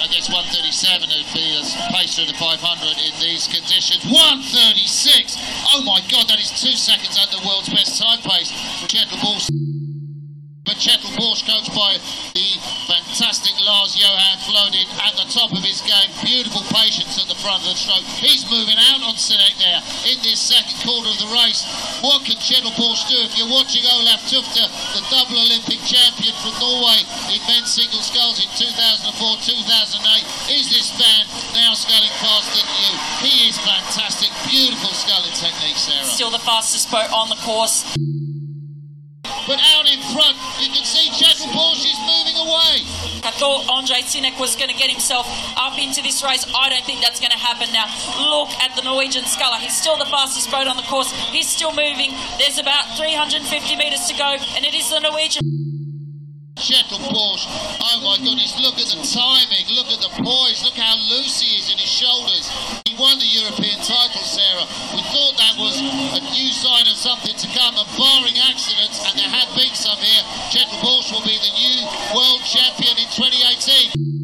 I guess 137 would be a pace through the 500 in these conditions. 136! Oh my god, that is two seconds under the world's best time pace. Kjetil Borch. But Borch, coached by the fantastic Lars Johan Flodin at the top of his game. Beautiful patience at the front of the stroke. He's moving out on Synek there in this second quarter of the race. What can Borch do? If you're watching Olaf Tufte, the double Olympic champion from Norway in men's single sculls in 2004 2008, is this man now sculling faster than you? He is fantastic. Beautiful sculling technique, Sarah. Still the fastest boat on the course. But out in front, you can see Kjetil Borch is moving away. I thought Andre Synek was going to get himself up into this race. I don't think that's going to happen now. Look at the Norwegian sculler. He's still the fastest boat on the course. He's still moving. There's about 350 metres to go, and it is the Norwegian. Kjetil Borch, oh my goodness, look at the timing, look at the poise, look how loose he is in his shoulders. He won the European title, Sarah. We thought that was a new sign of something to come, barring accidents, and there have been some here, Kjetil Borch will be the new world champion in 2018.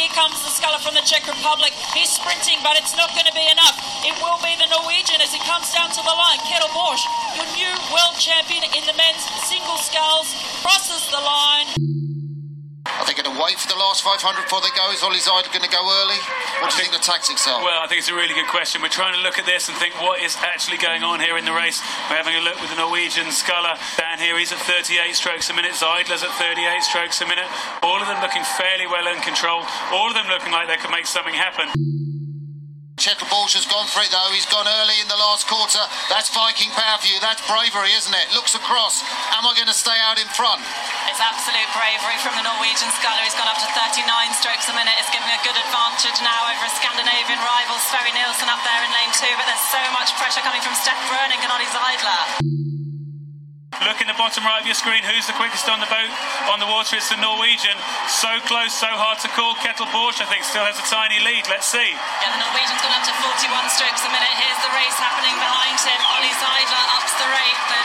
Here comes the sculler from the Czech Republic. He's sprinting, but it's not going to be enough. It will be the Norwegian as he comes down to the line. Kjetil Borch, your new world champion in the men's single sculls, crosses the line. Wait for the last 500 before they go? Is Ollie Zeidler going to go early? What do you think the tactics are? Well, I think it's a really good question. We're trying to look at this and think what is actually going on here in the race. We're having a look with the Norwegian sculler down here. He's at 38 strokes a minute. Zeidler's at 38 strokes a minute. All of them looking fairly well in control. All of them looking like they could make something happen. Kjetil Borch has gone for it though. He's gone early in the last quarter. That's Viking power for you. That's bravery, isn't it? Looks across. Am I going to stay out in front? It's absolute bravery from the Norwegian sculler. He's gone up to 39 strokes a minute. It's giving a good advantage now over a Scandinavian rival, Sverri Nielsen, up there in lane two. But there's so much pressure coming from Stef Broenink and Ollie Zeidler. Look in the bottom right of your screen. Who's the quickest on the boat, on the water? It's the Norwegian. So close, so hard to call. Kjetil Borch, I think, still has a tiny lead. Let's see. Yeah, the Norwegian's gone up to 41 strokes a minute. Here's the race happening behind him. Ollie Zeidler ups the rate. The,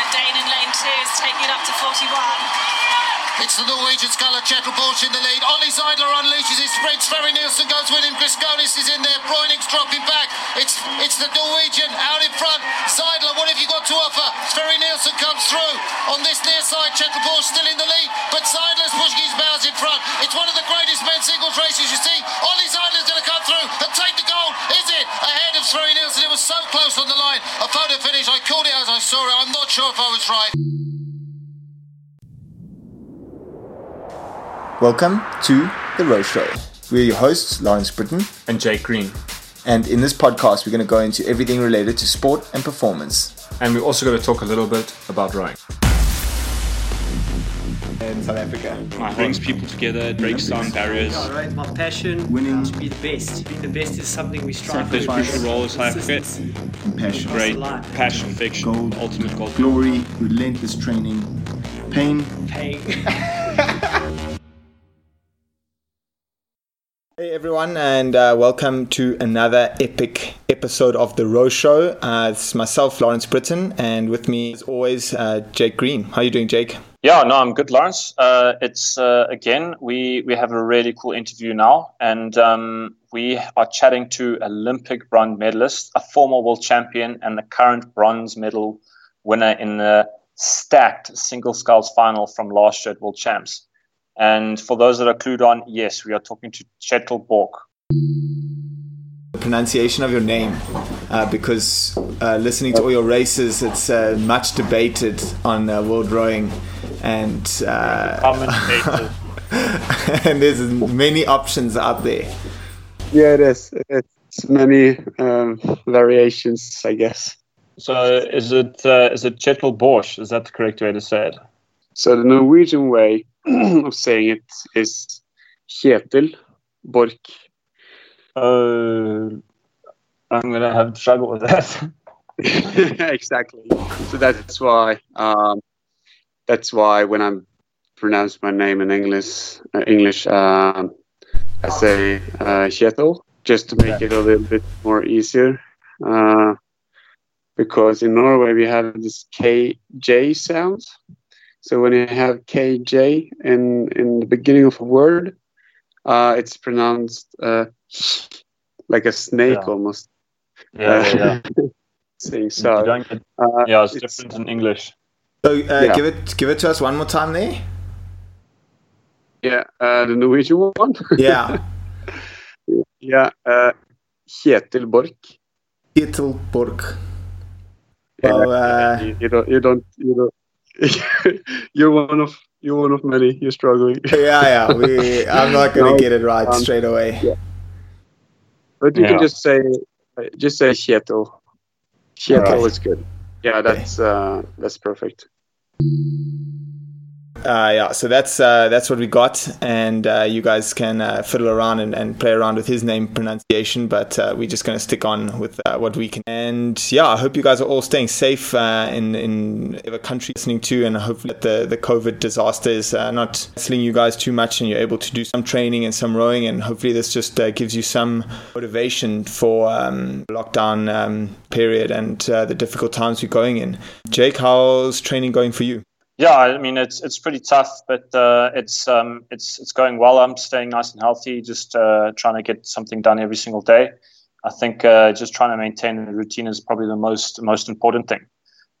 the Dane in lane two is taking it up to 41. It's the Norwegian sculler, Kjetil Borch in the lead. Ollie Zeidler unleashes his sprint. Sverri Nielsen goes with him. Griskonis is in there. Broenink's dropping back. It's it's the Norwegian out in front. Zeidler, what have you got to offer? Sverri Nielsen comes through. On this near side, Borch still in the lead. But Zeidler's pushing his bows in front. It's one of the greatest men's singles races you see. Ollie Zeidler's going to come through and take the gold. Is it? Ahead of Sverri Nielsen. It was so close on the line. A photo finish. I called it as I saw it. I'm not sure if I was right. Welcome to The Row Show. We're your hosts, Lawrence Brittain, and Jake Green. and in this podcast, we're going to go into everything related to sport and performance. And we're also going to talk a little bit about rowing. In South Africa. It brings people together, it breaks down barriers. Right, my passion Winning. to be the best. To be the best is something we strive There's for. crucial role as South Africa. Compassion. Great passion, fiction, Gold. ultimate goal. Glory, relentless training, pain, Paying. Hey everyone, and uh, welcome to another epic episode of The Row Show. Uh, it's myself, Lawrence Brittain, and with me, as always, uh, Jake Green. How are you doing, Jake? Yeah, no, I'm good, Lawrence. Uh, it's uh, again, we we have a really cool interview now, and um, we are chatting to Olympic bronze medalist, a former world champion, and the current bronze medal winner in the stacked single sculls final from last year at World Champs. And for those that are clued on, yes, we are talking to Kjetil Borch. The pronunciation of your name, uh, because uh, listening to all your races, it's uh, much debated on uh, World Rowing, and uh, Commentator. and there's many options out there. Yeah, it is. It's many um, variations, I guess. so is it uh, is it Kjetil Borch? Is that the correct way to say it? So the Norwegian way of saying it is Kjetil Borch. Uh, I'm gonna have trouble with that. exactly. So that's why. Um, that's why when I'm pronounce my name in English, uh, English, um, I say uh, Kjetil, just to make it a little bit more easier. Uh, because in Norway we have this KJ sounds. So when you have KJ in in the beginning of a word, Uh, it's pronounced uh, like a snake Yeah. almost. Yeah, yeah, yeah. Saying so. get- Uh, yeah, it's, it's- different in English. So uh, Yeah. give it give it to us one more time there. Yeah, uh, the Norwegian one. Yeah, yeah, uh, Kjetil Borch. Ketelborg. Well, uh, you, you don't, you don't, you don't. You're one of, you're one of many. You're struggling. yeah, yeah. We, I'm not gonna No, get it right um, straight away. yeah. But you Yeah. can just say, uh, just say Kjetil. Kjetil Alright. is good. Yeah, that's uh, that's perfect. Uh, yeah, so that's uh, that's what we got, and uh, you guys can uh, fiddle around and, and play around with his name pronunciation, but uh, we're just going to stick on with uh, what we can. And yeah, I hope you guys are all staying safe in in whatever country listening to, and hopefully the the COVID disaster is not hassling you guys too much, and you're able to do some training and some rowing, and hopefully this just gives you some motivation for um, lockdown um, period and the difficult times we're going in. Jake, how's training going for you? Yeah, I mean it's it's pretty tough, but uh, it's um, it's it's going well. I'm staying nice and healthy, just uh, trying to get something done every single day. I think uh, just trying to maintain the routine is probably the most most important thing.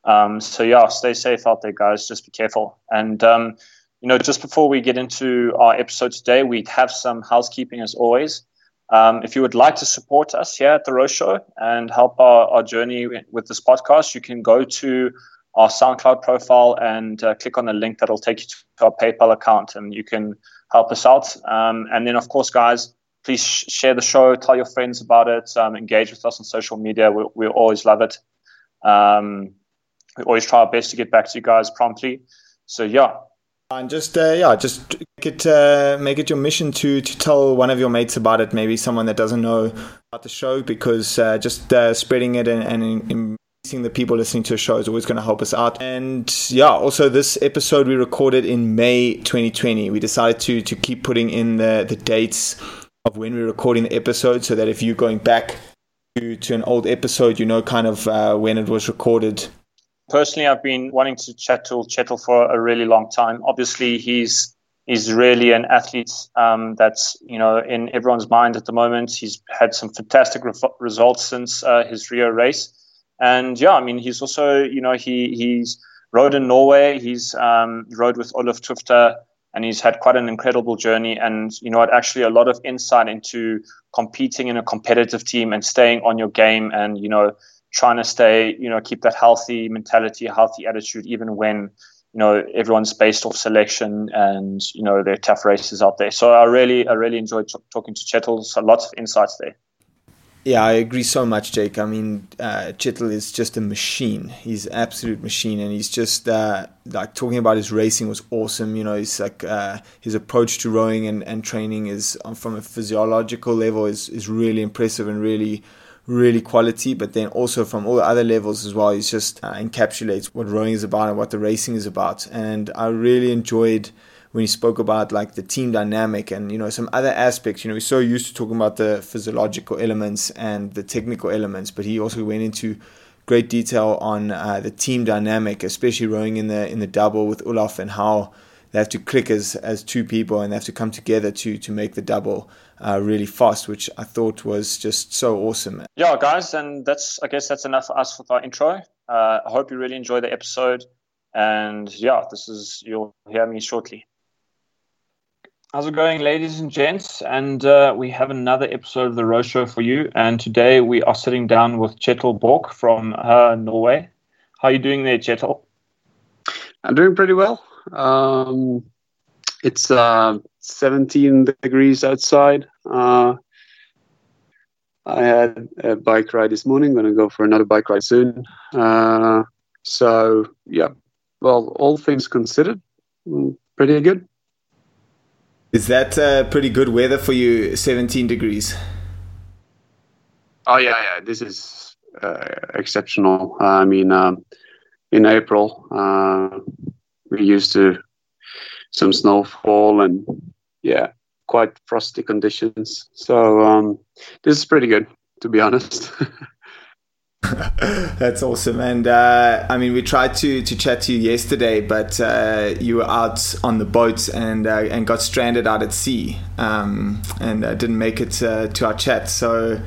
Um, so yeah, stay safe out there, guys. Just be careful. And um, you know, just before we get into our episode today, we have some housekeeping as always. Um, if you would like to support us here at the Row Show and help our, our journey with this podcast, you can go to our SoundCloud profile and uh, click on the link that'll take you to our PayPal account, and you can help us out. Um, and then, of course, guys, please sh- share the show, tell your friends about it, um, engage with us on social media. We, we always love it. Um, we always try our best to get back to you guys promptly. So yeah, And just uh, yeah, just make it uh, make it your mission to to tell one of your mates about it. Maybe someone that doesn't know about the show, because uh, just uh, spreading it and, and increasing the people listening to a show is always going to help us out. And yeah, also this episode we recorded in May 2020. We decided to to keep putting in the the dates of when we're recording the episode, so that if you're going back to to an old episode, you know kind of uh, when it was recorded. personally, I've been wanting to chat to Kjetil for a really long time. Obviously, he's he's really an athlete um, that's you know in everyone's mind at the moment. He's had some fantastic re- results since uh, his Rio race, and yeah, I mean he's also you know he he's rowed in Norway. He's um, rowed with Olaf Tufte. And he's had quite an incredible journey, and you know, actually a lot of insight into competing in a competitive team and staying on your game, and you know, trying to stay, you know, keep that healthy mentality, healthy attitude, even when, you know, everyone's based off selection and, you know, there are tough races out there. So I really, I really enjoyed t- talking to Kjetil. So lots of insights there. Yeah, I agree so much, Jake. I mean, uh, Kjetil is just a machine. He's an absolute machine, and he's just uh, like talking about his racing was awesome. You know, he's like uh, his approach to rowing and, and training is um, from a physiological level is is really impressive and really really quality. But then also from all the other levels as well, he's just uh, encapsulates what rowing is about and what the racing is about. And I really enjoyed when he spoke about like the team dynamic and you know some other aspects you know we're so used to talking about the physiological elements and the technical elements but he also went into great detail on uh, the team dynamic especially rowing in the in the double with Olaf and how they have to click as as two people and they have to come together to to make the double uh, really fast which I thought was just so awesome Yeah, guys, and that's I guess that's enough for us for our intro. Uh, I hope you really enjoy the episode, and yeah, this is you'll hear me shortly. How's it going, ladies and gents? And uh, we have another episode of the Row Show for you. And today we are sitting down with Kjetil Borch from uh, Norway. How are you doing there, Kjetil? I'm doing pretty well. Um, it's uh, 17 degrees outside. Uh, I had a bike ride this morning. I'm going to go for another bike ride soon. Uh, so, yeah, well, all things considered, mm, pretty good. Is that uh, pretty good weather for you 17 degrees Oh yeah, yeah. This is uh, exceptional. Uh, I mean, um, in April, uh, we used to some snowfall and yeah, quite frosty conditions. So um, this is pretty good, to be honest. That's awesome. And uh, I mean, we tried to, to chat to you yesterday, but uh, you were out on the boat and uh, and got stranded out at sea um, and uh, didn't make it uh, to our chat. So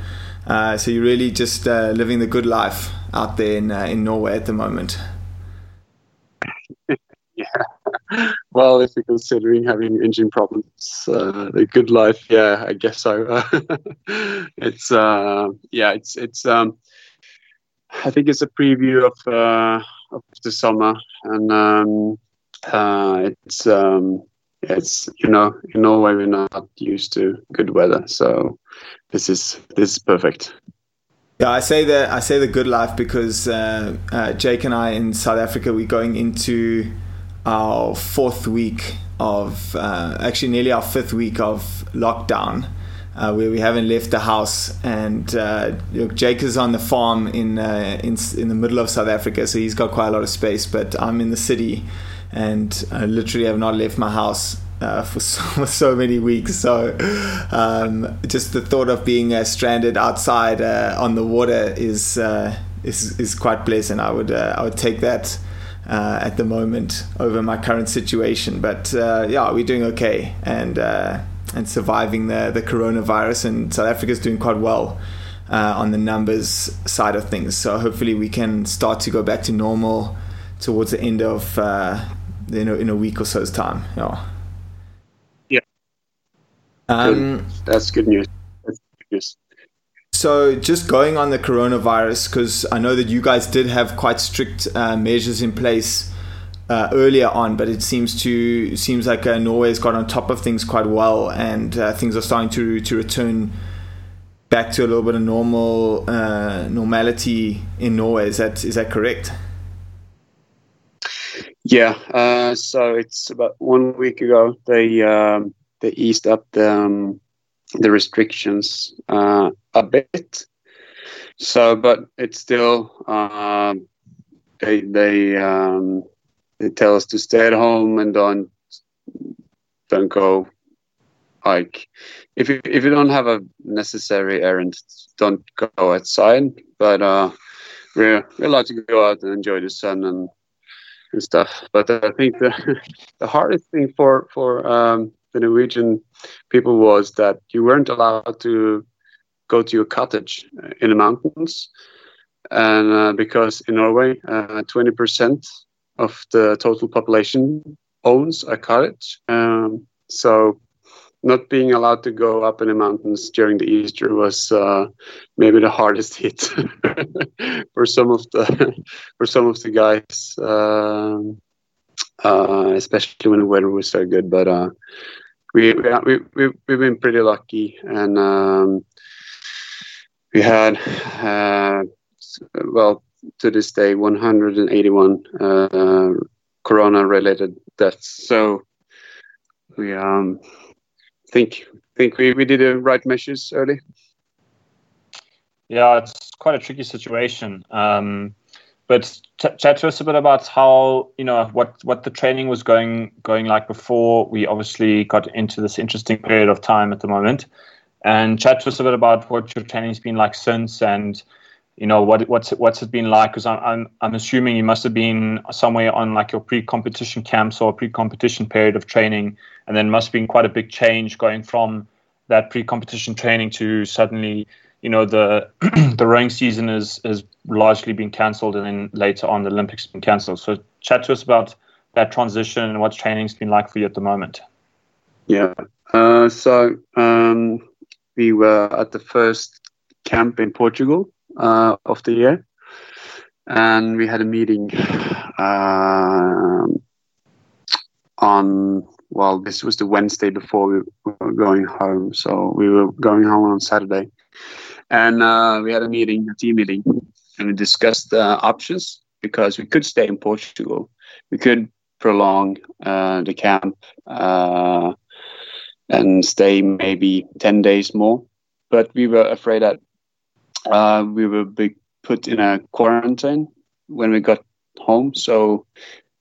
uh, so you're really just living the good life out there in in Norway at the moment. yeah. Well, if you're considering having engine problems, the good life, yeah, I guess so. it's yeah, it's it's. Um, I think it's a preview of uh, of the summer, and um, uh, it's um, it's you know in Norway we're not used to good weather, so this is this is perfect. Yeah, I say the I say the good life because uh, uh Jake and I in South Africa we're going into our fourth week of uh, actually nearly our fifth week of lockdown uh, where we haven't left the house. And uh, Jake is on the farm in, uh, in in the middle of South Africa, so he's got quite a lot of space. But I'm in the city, and I literally have not left my house. Uh, for, so, for so many weeks, so um, just the thought of being uh, stranded outside uh, on the water is is is quite pleasant. I would I would take that at the moment over my current situation. But yeah, we're doing okay, and and surviving the, the coronavirus. And South Africa is doing quite well uh, on the numbers side of things. So hopefully we can start to go back to normal towards the end of uh, you know in a week or so's time. Yeah. Yeah. Um, That's good news. That's good news. So, just going on the coronavirus, because I know that you guys did have quite strict uh, measures in place uh, earlier on, but it seems to seems like uh, Norway's got on top of things quite well, and uh, things are starting to to return back to a little bit of normal uh, normality in Norway. Is that is that correct? Yeah. Uh, so it's about one week ago they um, they eased up the um, the restrictions uh, a bit. So, but it's still um, they they um, they tell us to stay at home and don't don't go like if you if you don't have a necessary errand don't go outside. But uh we're we're allowed to go out and enjoy the sun and and stuff. But i think the the hardest thing for for um the norwegian people was that you weren't allowed to go to your cottage in the mountains. And uh, because in norway uh, 20% of the total population owns a cottage. Um, so not being allowed to go up in the mountains during the Easter was uh, maybe the hardest hit for some of the for some of the guys, um, uh, especially when the weather was so good. But uh, we we we we've been pretty lucky, and um, we had uh, well to this day 181 uh, corona-related deaths. So we um, think think we, we did the right measures early. Yeah, it's quite a tricky situation. Um, but t- chat to us a bit about how you know what what the training was going going like before we obviously got into this interesting period of time at the moment, and chat to us a bit about what your training's been like since and you know what what's it, what's it been like? Because I'm, I'm i'm assuming you must have been somewhere on like your pre-competition camps or pre-competition period of training and then must have been quite a big change going from that pre-competition training to suddenly you know the the rowing season is is largely been cancelled and then later on the olympics been cancelled. So chat to us about that transition and what training's been like for you at the moment. Yeah. Uh, so um, we were at the first camp in portugal uh, of the year, and we had a meeting uh, on well, this was the Wednesday before we were going home, so we were going home on Saturday, and uh, we had a meeting, a team meeting, and we discussed the options because we could stay in Portugal, we could prolong uh, the camp uh, and stay maybe 10 days more. But we were afraid that uh, we were put in a quarantine when we got home. So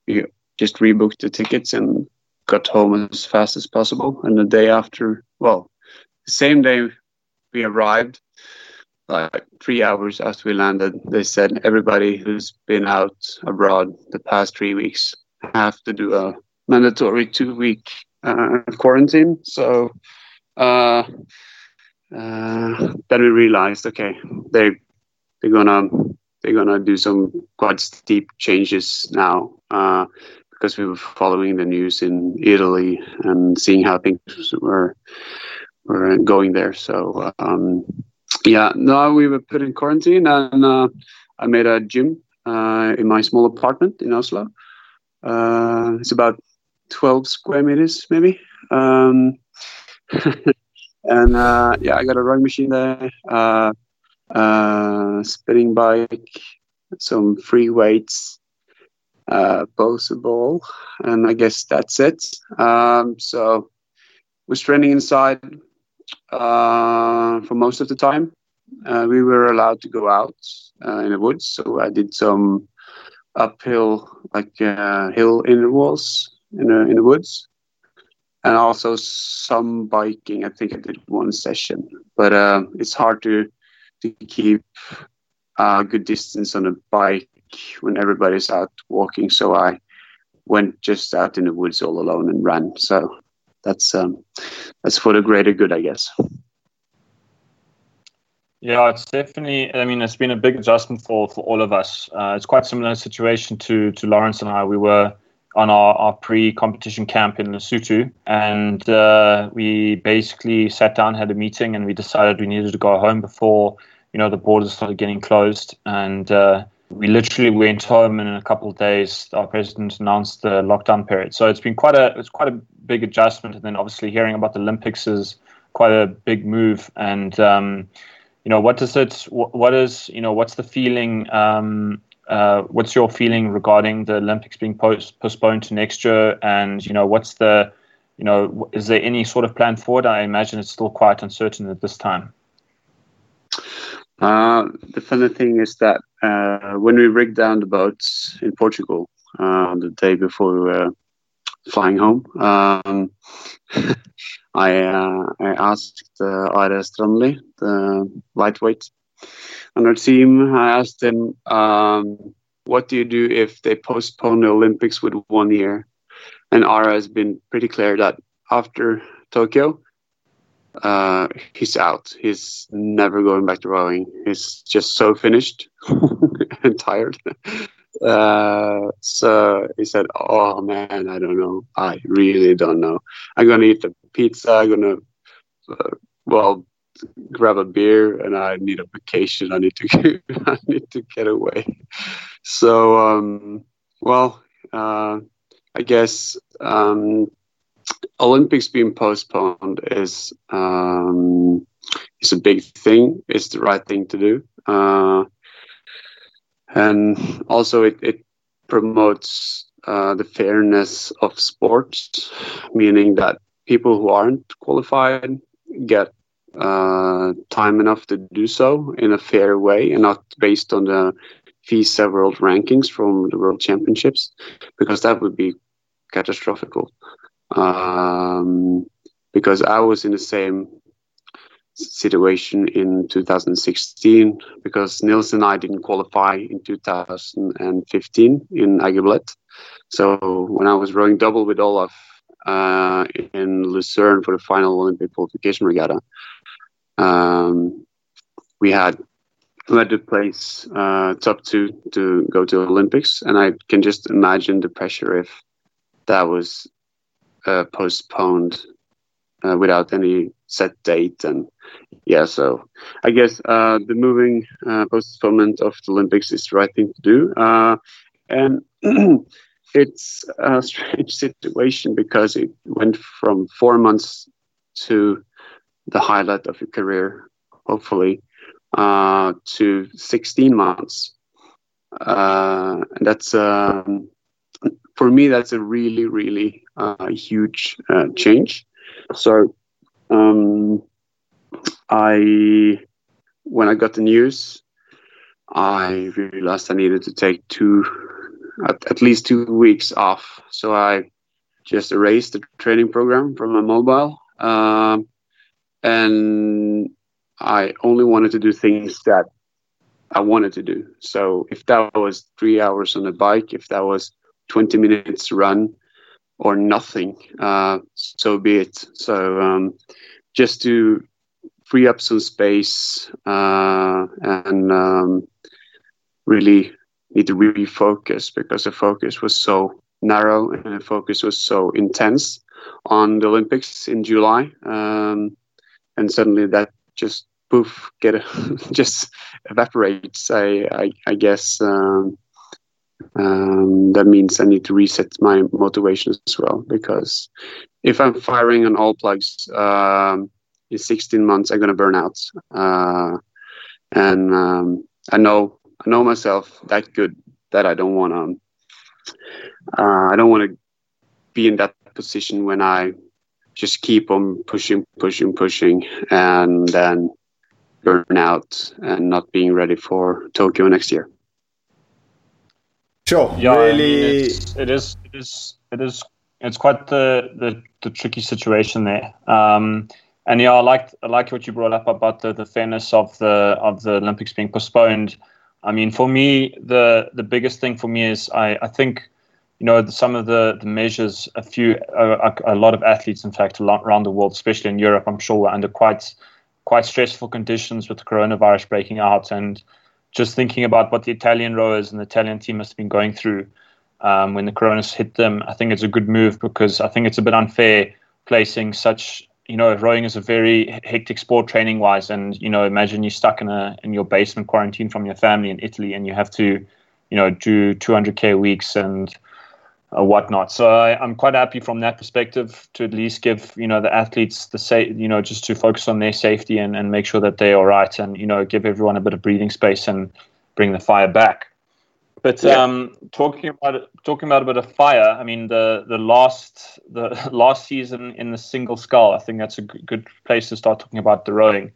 we just rebooked the tickets and got home as fast as possible. And the day after, well, the same day we arrived, like three hours after we landed, they said everybody who's been out abroad the past three weeks have to do a mandatory two week uh, quarantine. So uh, uh, then we realized, okay, they they're gonna they're gonna do some quite steep changes now uh, because we were following the news in Italy and seeing how things were were going there. So um, yeah, no, we were put in quarantine, and uh, I made a gym uh, in my small apartment in Oslo. Uh, it's about twelve square meters, maybe. Um, and uh, yeah, I got a rowing machine there, uh, uh, spinning bike, some free weights, uh, ball, and I guess that's it. Um, so was training inside uh, for most of the time. Uh, we were allowed to go out uh, in the woods, so I did some uphill, like hill intervals in the, in the woods, and also some biking. I think I did one session, but uh, it's hard to to keep a good distance on a bike when everybody's out walking. So I went just out in the woods all alone and ran. So that's um, that's for the greater good, I guess. Yeah, it's definitely. I mean, it's been a big adjustment for for all of us. Uh, it's quite similar situation to to Lawrence and I. We were on our, our pre-competition camp in Lesotho, and uh, we basically sat down, had a meeting, and we decided we needed to go home before you know the borders started getting closed, and uh, we literally went home, and in a couple of days, our president announced the lockdown period. So it's been quite a it's quite a big adjustment, and then obviously hearing about the Olympics is quite a big move, and um, you know what does it what is you know what's the feeling um, uh, what's your feeling regarding the Olympics being post- postponed to next year? And you know, what's the, you know, is there any sort of plan forward? I imagine it's still quite uncertain at this time. Uh, the funny thing is that uh, when we rigged down the boats in Portugal uh, the day before we were flying home, um, I uh, I asked uh, Are Strandli, the lightweight on our team. I asked them, um, "What do you do if they postpone the Olympics with one year?" And Are has been pretty clear that after Tokyo, uh, he's out. He's never going back to rowing. He's just so finished and tired. Uh, so he said, "Oh man, I don't know. I really don't know. I'm gonna eat the pizza. I'm gonna, uh, well, grab a beer and I need a vacation. I need to I need to get away. So um, well, uh, I guess um, Olympics being postponed is um, is a big thing. It's the right thing to do, uh, and also it, it promotes uh, the fairness of sports, meaning that people who aren't qualified get uh, time enough to do so in a fair way and not based on the FISA World rankings from the World Championships, because that would be catastrophical. Um, because I was in the same situation in 2016 because Nils and I didn't qualify in 2015 in Aiguebelette. So when I was rowing double with Olaf uh, in Lucerne for the final Olympic qualification regatta, um, we had we had to place uh, top two to go to Olympics, and I can just imagine the pressure if that was uh, postponed uh, without any set date. And yeah, so I guess uh, the moving uh, postponement of the Olympics is the right thing to do. Uh, and it's a strange situation because it went from four months to the highlight of your career, hopefully, uh, to 16 months. Uh, and that's um, for me, that's a really, really uh, huge uh, change. So, um, I when I got the news, I realized I needed to take two, at, at least two weeks off. So I just erased the training program from my mobile. Um, and I only wanted to do things that I wanted to do. So if that was three hours on a bike, if that was 20 minutes run or nothing, uh, so be it. So um, just to free up some space uh, and um, really need to refocus because the focus was so narrow and the focus was so intense on the Olympics in July. Um, and suddenly that just poof, get a, just evaporates. I, I, I guess um, um, that means I need to reset my motivation as well because if I'm firing on all plugs um, in 16 months, I'm gonna burn out. Uh, and um, I know I know myself that good that I don't want to. Uh, I don't want to be in that position when I just keep on pushing, pushing, pushing, and then burn out and not being ready for Tokyo next year. Sure. Yeah, really. I mean, it's, it is. It is. It is. It's quite the the, the tricky situation there. Um, and yeah, I like I like what you brought up about the, the fairness of the of the Olympics being postponed. I mean, for me, the the biggest thing for me is I, I think, you know, some of the, the measures, a few, a, a lot of athletes, in fact, around the world, especially in Europe, I'm sure, were under quite quite stressful conditions with the coronavirus breaking out, and just thinking about what the Italian rowers and the Italian team must have been going through um, when the corona hit them. I think it's a good move because I think it's a bit unfair placing such you know, rowing is a very hectic sport training wise. And, you know, imagine you're stuck in a in your basement quarantine from your family in Italy and you have to, you know, do 200k weeks and uh, whatnot. So I, am quite happy from that perspective to at least give, you know, the athletes the say, you know, just to focus on their safety and, and make sure that they're all right and, you know, give everyone a bit of breathing space and bring the fire back. But yeah. um, talking about talking about a bit of fire, I mean the the last the last season in the single scull, I think that's a good place to start talking about the rowing.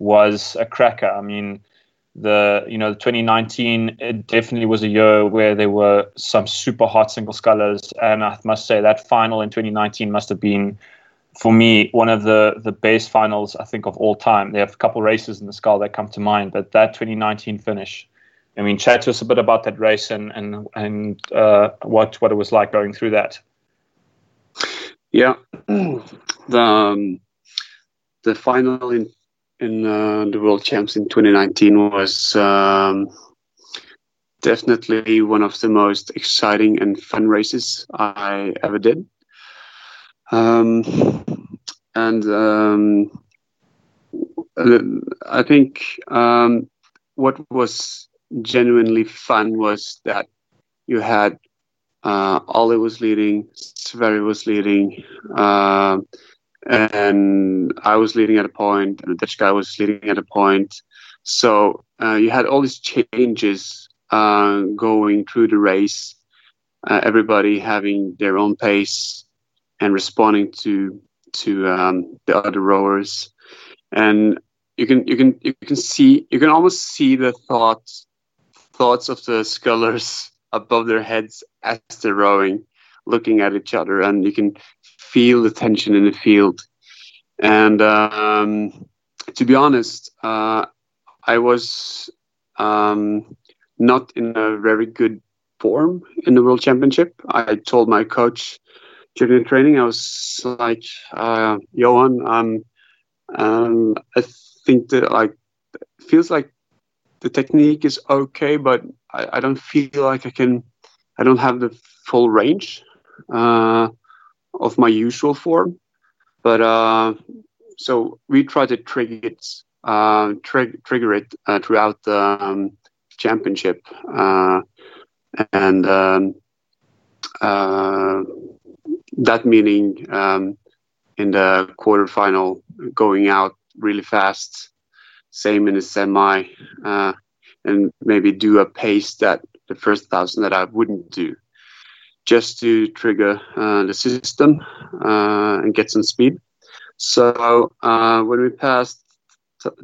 Was a cracker. I mean, the you know the 2019 it definitely was a year where there were some super hot single scullers, and I must say that final in 2019 must have been for me one of the the best finals I think of all time. They have a couple races in the scull that come to mind, but that 2019 finish I mean, chat to us a bit about that race and and and uh, what what it was like going through that. Yeah, the um, the final in in uh, the World Champs in 2019 was um, definitely one of the most exciting and fun races I ever did. Um, and um, I think um, what was genuinely fun was that you had uh, Ollie was leading, Sverri was leading, uh, and I was leading at a point, and the Dutch guy was leading at a point. So uh, you had all these changes uh, going through the race, uh, everybody having their own pace and responding to to um, the other rowers, and you can you can you can see you can almost see the thoughts thoughts of the scullers above their heads as they're rowing, looking at each other, and you can feel the tension in the field. And um, to be honest, uh, I was um, not in a very good form in the World Championship. I told my coach during the training, I was like, uh, Johan, um, um, I think that like feels like the technique is okay, but I, I, don't feel like I can. I don't have the full range uh, of my usual form. But uh, so we try to trigger it, uh, trigger it uh, throughout the um, championship, uh, and um, uh, that meaning um, in the quarterfinal going out really fast same in the semi, uh, and maybe do a pace that the first thousand that I wouldn't do, just to trigger uh, the system uh, and get some speed. So uh, when we passed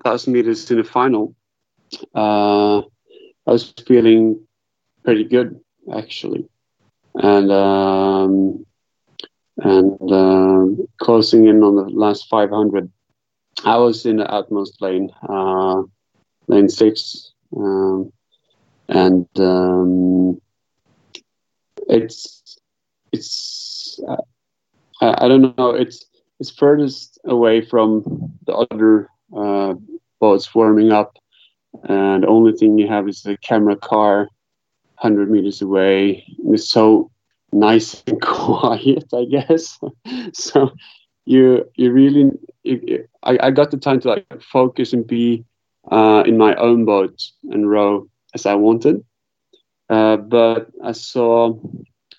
thousand meters in the final, uh, I was feeling pretty good actually, and um, and um, closing in on the last 500 I was in the outmost lane, uh, lane six, um, and um, it's it's uh, I, I, don't know it's it's furthest away from the other uh, boats warming up, and the only thing you have is the camera car, hundred meters away. And It's so nice and quiet, I guess. so you you really you, I, I got the time to like focus and be uh, in my own boat and row as I wanted. Uh, but I saw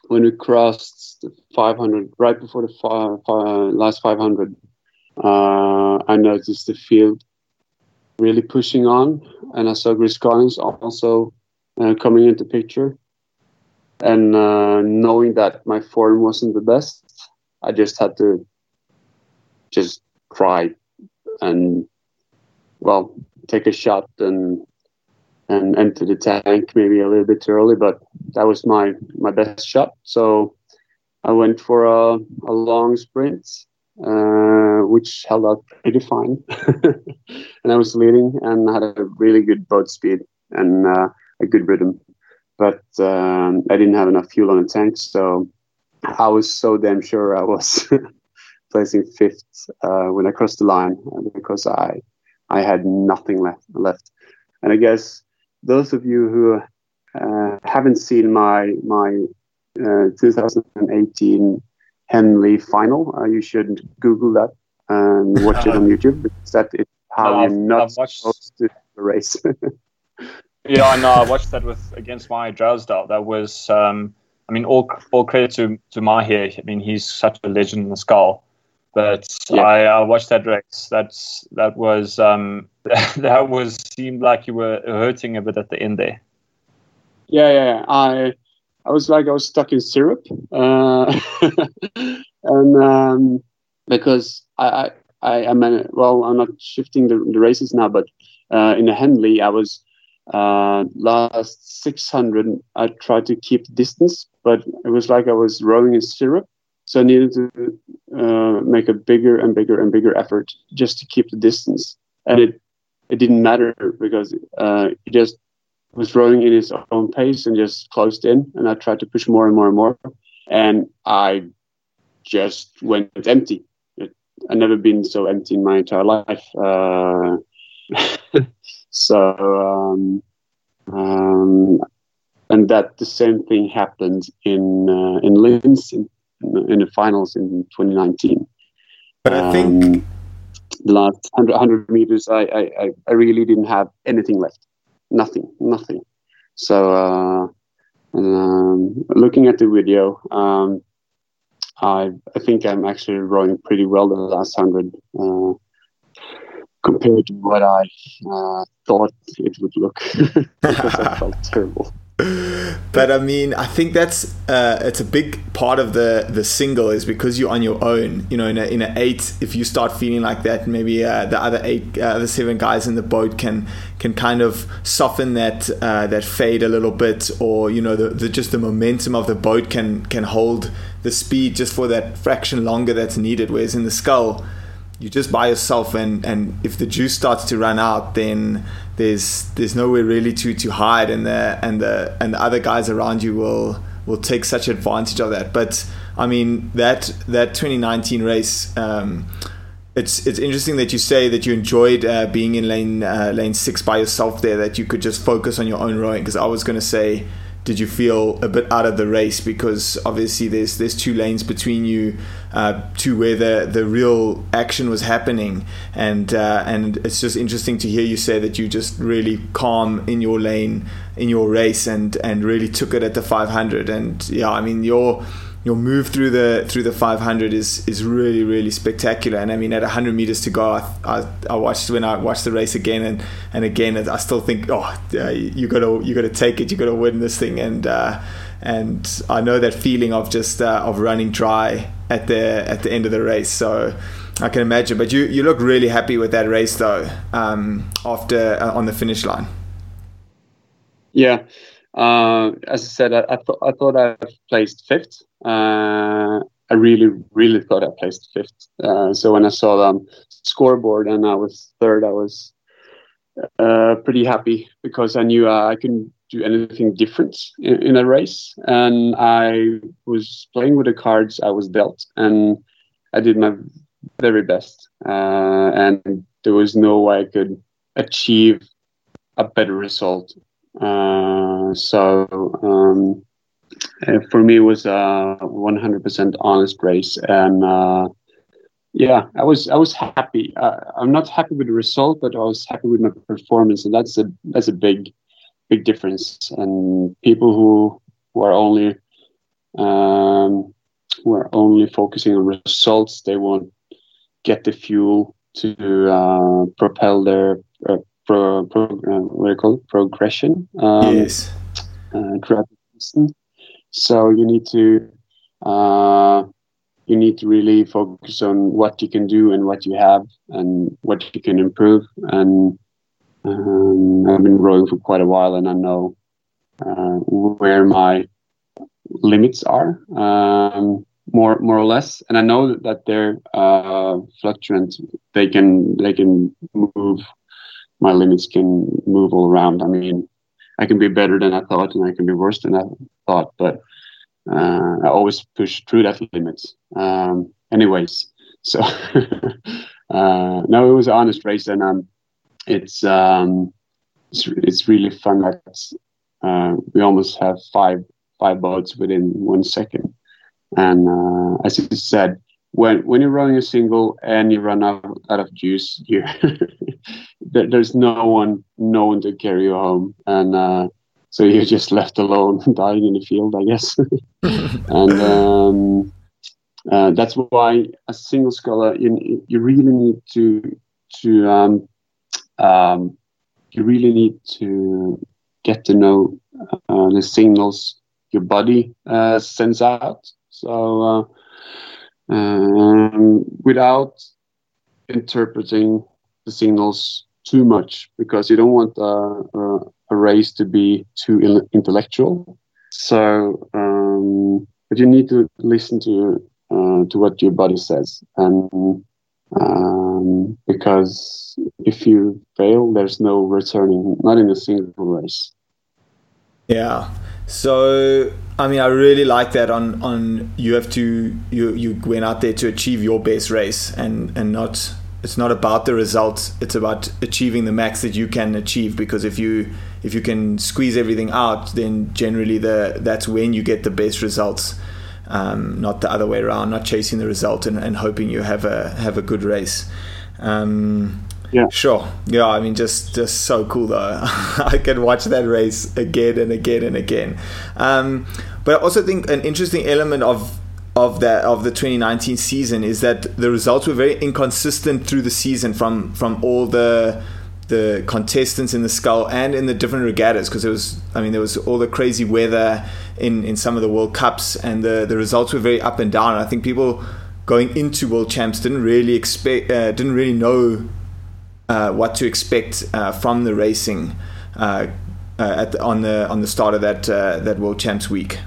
when we crossed the 500, right before the five, five, last 500, uh, I noticed the field really pushing on, and I saw Griskonis also uh, coming into picture. And uh, knowing that my form wasn't the best, I just had to just try and well take a shot and and enter the tank maybe a little bit early, but that was my my best shot. So I went for a, a long sprint, uh, which held out pretty fine, and I was leading and had a really good boat speed and uh, a good rhythm. But um, I didn't have enough fuel on the tank, so I was so damn sure I was placing fifth uh, when I crossed the line because I I had nothing left left. And I guess those of you who uh, haven't seen my my uh, 2018 Henley final, uh, you should Google that and watch it on YouTube because that is how no, you're not watched... supposed to race. yeah, I know. I watched that with against Mahé Drysdale. That was, um, I mean, all all credit to to Mahé. I mean, he's such a legend in the scull. But yeah. I, I, watched that race. That's that was um, that was seemed like you were hurting a bit at the end there. Yeah, yeah. I I was like I was stuck in syrup, uh, and um, because I I I mean, well, I'm not shifting the, the races now, but uh, in the Henley, I was uh, last 600. I tried to keep distance, but it was like I was rowing in syrup. So I needed to uh, make a bigger and bigger and bigger effort just to keep the distance. And it it didn't matter because uh, he just was rowing in his own pace and just closed in. And I tried to push more and more and more. And I just went empty. It, I've never been so empty in my entire life. Uh, so, um, um, and that the same thing happened in uh, in Linz in in the finals in 2019. But I think um, the last 100, 100 meters, I, I, I really didn't have anything left. Nothing, nothing. So, uh, um, looking at the video, um, I, I think I'm actually rowing pretty well the last 100 uh, compared to what I uh, thought it would look because I felt terrible but I mean, I think that's uh, it's a big part of the the single is because you're on your own. You know, in a in an eight, if you start feeling like that, maybe uh, the other eight, uh, the seven guys in the boat can can kind of soften that uh, that fade a little bit, or you know, the, the just the momentum of the boat can can hold the speed just for that fraction longer that's needed. Whereas in the scull, you're just by yourself, and and if the juice starts to run out, then there's there's nowhere really to to hide, and the and the and the other guys around you will will take such advantage of that. But I mean that that 2019 race. Um, it's it's interesting that you say that you enjoyed uh, being in lane uh, lane six by yourself there. That you could just focus on your own rowing. Because I was going to say did you feel a bit out of the race? Because obviously there's there's two lanes between you uh, to where the the real action was happening. And uh, and it's just interesting to hear you say that you just really calm in your lane in your race and and really took it at the 500 and yeah I mean your your move through the through the 500 is is really really spectacular. And I mean at 100 meters to go I, I, I watched when I watched the race again and and again I still think oh uh, you gotta you gotta take it you gotta win this thing. And uh, and I know that feeling of just uh, of running dry at the at the end of the race. So I can imagine. But you you look really happy with that race though um, after uh, on the finish line. Yeah. Uh, as I said, I, I, th- I thought I placed fifth, uh, I really, really thought I placed fifth. Uh, so when I saw the scoreboard and I was third, I was uh, pretty happy because I knew uh, I couldn't do anything different in, in, a race. And I was playing with the cards I was dealt, and I did my very best. Uh, and there was no way I could achieve a better result. Uh, so um, for me, it was a 100% honest race, and uh, yeah, I was I was happy. Uh, I'm not happy with the result, but I was happy with my performance, and that's a that's a big big difference. And people who who are only um, who are only focusing on results, they won't get the fuel to uh, propel their uh, pro, pro, uh, what do you call it? progression. Um, yes. Uh, throughout the season. So you need to uh, you need to really focus on what you can do and what you have and what you can improve. And um, I've been rowing for quite a while, and I know uh, where my limits are, um, more more or less. And I know that they're uh, fluctuant. They can they can move. My limits can move all around. I mean, I can be better than I thought, and I can be worse than I thought. But uh, I always push through that limits. Um, anyways, so uh, no, it was an honest race, and um, it's um, it's it's really fun. That uh, we almost have five five boats within one second, and uh, as you said, when when you're running a single and you run out, out of juice, you there's no one no one to carry you home, and uh, so you're just left alone, dying in the field, I guess. and um, uh, that's why a single sculler, you, you really need to to um, um, you really need to get to know uh, the signals your body uh, sends out. So uh, um, without interpreting the signals too much, because you don't want uh, a race to be too intellectual. So, um, but you need to listen to uh, to what your body says, and um, because if you fail, there's no returning, not in a single race. Yeah. So I mean, I really like that. On on you have to you you went out there to achieve your best race and and not it's not about the results. It's about achieving the max that you can achieve. Because if you if you can squeeze everything out, then generally the that's when you get the best results. Um, not the other way around. Not chasing the result and, and hoping you have a have a good race. Um, yeah. Sure. Yeah. I mean, just just so cool though. I can watch that race again and again and again. Um, but I also think an interesting element of of that of the 2019 season is that the results were very inconsistent through the season from from all the the contestants in the scull and in the different regattas because it was I mean there was all the crazy weather in in some of the World Cups and the the results were very up and down. I think people going into World Champs didn't really expect uh, didn't really know uh, what to expect uh, from the racing uh, uh, the, on the on the start of that uh, that World Champs week.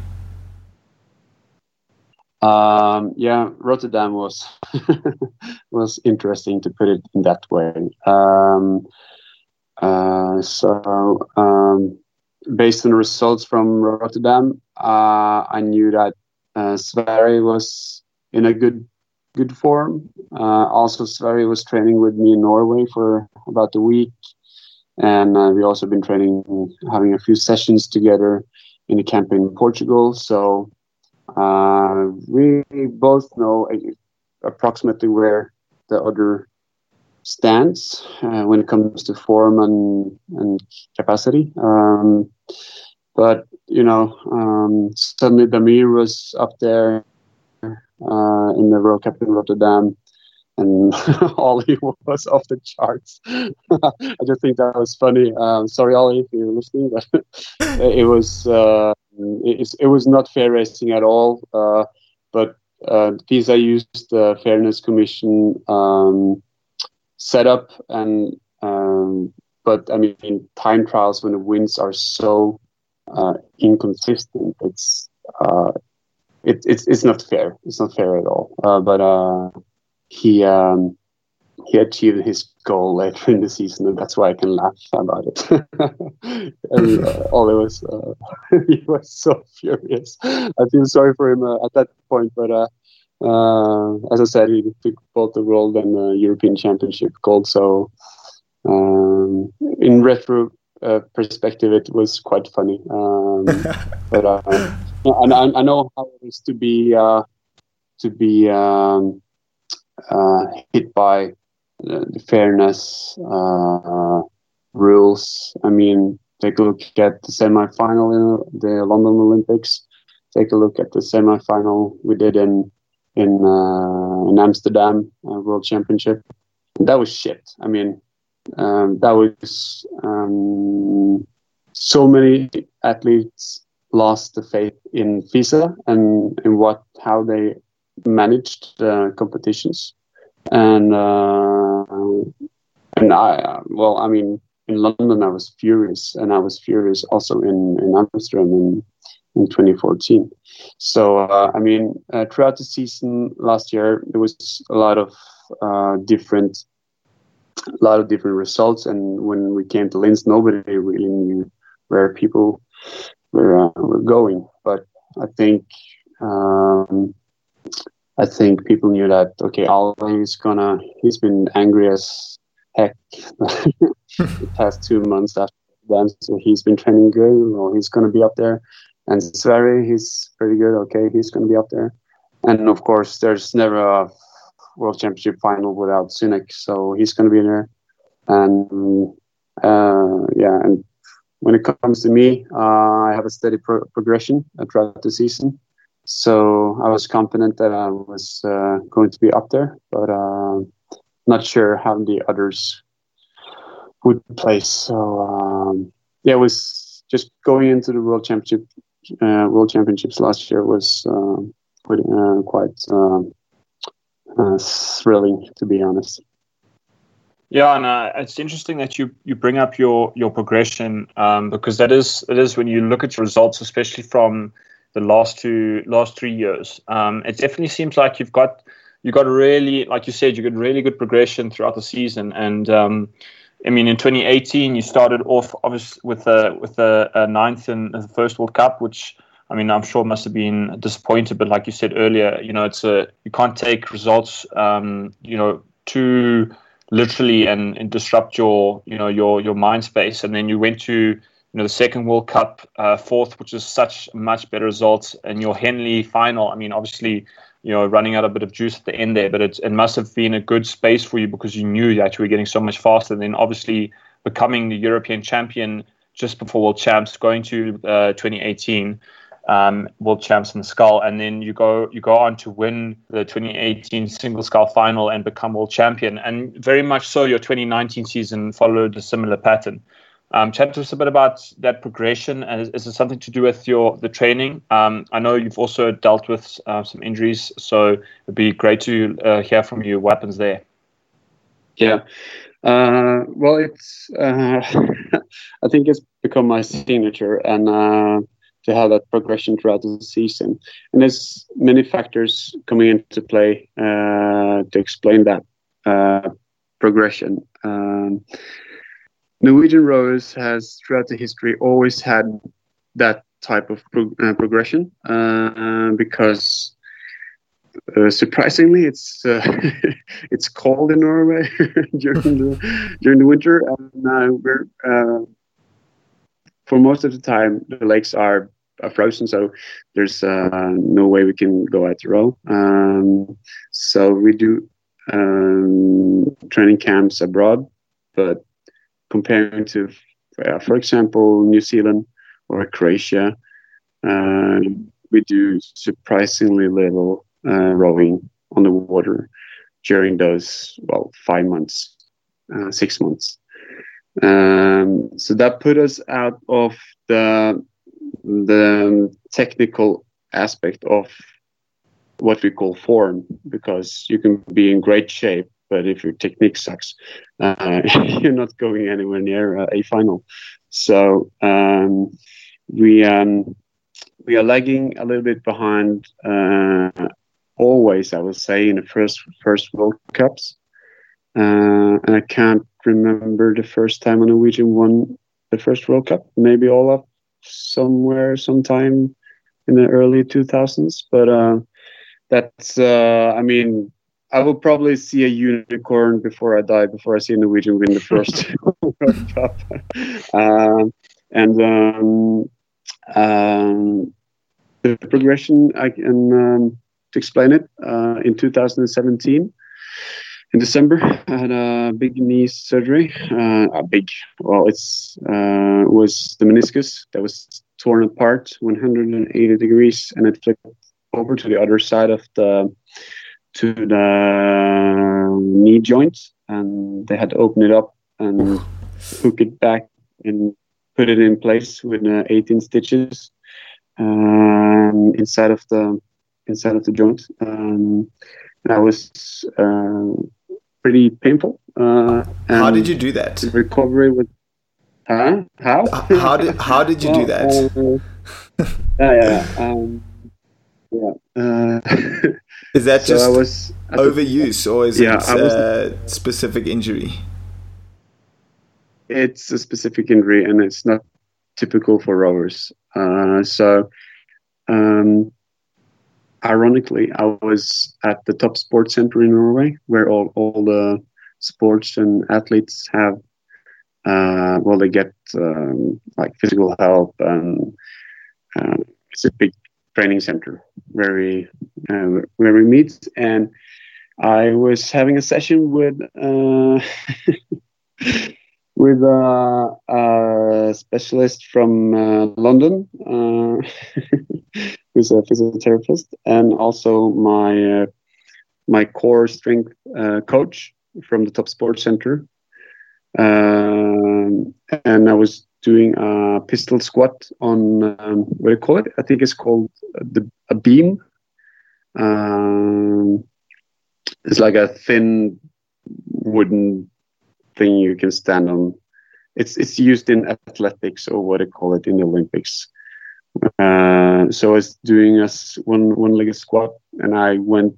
Um, yeah, Rotterdam was was interesting to put it in that way. Um, uh, so, um, based on the results from Rotterdam, uh, I knew that uh, Sverri was in a good good form. Uh, also, Sverri was training with me in Norway for about a week, and uh, we also been training, having a few sessions together in a camp in Portugal. So uh, we both know approximately where the other stands uh, when it comes to form and, and capacity. Um, but you know, um, suddenly Damir was up there uh, in the World Cup in Rotterdam, and Ollie was off the charts. I just think that was funny. Um, sorry, Ollie, if you're listening, but it was uh, it, it, was not fair racing at all. Uh, but uh, FISA used the Fairness Commission um, setup, and um, but I mean, time trials when the winds are so uh, inconsistent, it's uh, it, it's it's not fair. It's not fair at all. Uh, but uh, he um, he achieved his goal later in the season, and that's why I can laugh about it. and, uh, Ollie was uh, he was so furious. I feel sorry for him uh, at that point, but uh, uh, as I said, he took both the World and the European Championship gold. So um, in retro uh, perspective, it was quite funny. Um, but uh, I, I, know how it is to be uh, to be um, uh, hit by the fairness uh, rules. I mean, take a look at the semi-final in the London Olympics. Take a look at the semi-final we did in in uh, in Amsterdam World Championship. That was shit. I mean, um, that was um, so many athletes lost the faith in FISA and in what how they managed the competitions and uh, and I well I mean in London I was furious and I was furious also in in Amsterdam in in 2014 so uh, I mean uh, throughout the season last year there was a lot of uh, different a lot of different results. And when we came to Linz, nobody really knew where people were, uh, were going. But I think um, I think people knew that okay, Ali's gonna. He's been angry as heck the past two months after then, so he's been training good. Well, he's gonna be up there. And Sverri, he's pretty good. Okay, he's gonna be up there. And of course, there's never a World Championship final without Synek, so he's to be in there. And uh, yeah, and when it comes to me, uh, I have a steady pro- progression throughout the season. So I was confident that I was uh, going to be up there, but uh, not sure how the others would place. So um, yeah, it was just going into the World Championship. Uh, World Championships last year was uh, quite, quite um, uh, thrilling, to be honest. Yeah, and uh, it's interesting that you you bring up your your progression um, because that is it is when you look at your results, especially from the last two last three years. Um, it definitely seems like you've got you got really, like you said, you got really good progression throughout the season. And um, I mean, in 2018, you started off obviously with a with a, a ninth in the first World Cup, which I mean, I'm sure must have been disappointed, but like you said earlier, you know, it's a you can't take results, um, you know, too literally and, and disrupt your, you know, your your mind space. And then you went to, you know, the second World Cup uh, fourth, which is such much better results, and your Henley final. I mean, obviously, you know, running out a bit of juice at the end there, but it, it must have been a good space for you because you knew that you were getting so much faster. And then obviously becoming the European champion just before World Champs, going to uh, 2018 um, world champs in the Scull, and then you go you go on to win the 2018 single Scull final and become world champion. And very much so, your 2019 season followed a similar pattern. Um, chat to us a bit about that progression, and is, is it something to do with your the training? Um, I know you've also dealt with uh, some injuries, so it'd be great to uh, hear from you what happens there. Yeah, uh, well, it's uh, I think it's become my signature, and uh, to have that progression throughout the season. And there's many factors coming into play uh, to explain that progression. Um, Norwegian rowers has throughout the history always had that type of uh, progression uh, because uh, surprisingly, it's uh, it's cold in Norway during the during the winter, and uh, we're uh, for most of the time the lakes are, are frozen, so there's uh, no way we can go out to row. Um, so we do um, training camps abroad, but comparing to, uh, for example, New Zealand or Croatia, uh, we do surprisingly little uh, rowing on the water during those well five months, uh, six months. Um, so that put us out of the the technical aspect of what we call form because you can be in great shape but if your technique sucks uh, you're not going anywhere near uh, a final so um, we um, we are lagging a little bit behind. Uh, always, I would say, in the first first World Cups, uh, and I can't remember the first time a Norwegian won the first World Cup. Maybe Olaf somewhere, sometime in the early 2000s. But uh, that's, uh, I mean, I will probably see a unicorn before I die, before I see a Norwegian win the first World Cup. Um, and um, um, the progression, I can um, to explain it. Uh, in 2017, in December, I had a big knee surgery. Uh, a big, well, it's uh, was the meniscus that was torn apart 180 degrees, and it flipped over to the other side of the to the knee joint, and they had to open it up and hook it back and put it in place with uh, 18 stitches um, inside of the inside of the joint. Um, that was uh, pretty painful. Uh, how did you do that? Recovery was. Huh? How? How did How did you do that? Uh, yeah, yeah. Um, yeah. Uh, is that so just I was, overuse, or is yeah, it a specific injury? It's a specific injury, and it's not typical for rowers. Uh, so, um, ironically, I was at the top sports center in Norway, where all, all the sports and athletes have, uh, well, they get um, like physical help, and uh, it's a big training center where we uh, where we meet. And I was having a session with. Uh, with a, a, specialist from uh, London, uh, who's a physiotherapist, and also my uh, my core strength uh, coach from the Top Sports Center. Um, and I was doing a pistol squat on um, what do you call it? I think it's called the a beam. Um, it's like a thin wooden thing you can stand on. It's it's used in athletics or what they call it in the Olympics. Uh, so I was doing a one one legged squat, and I went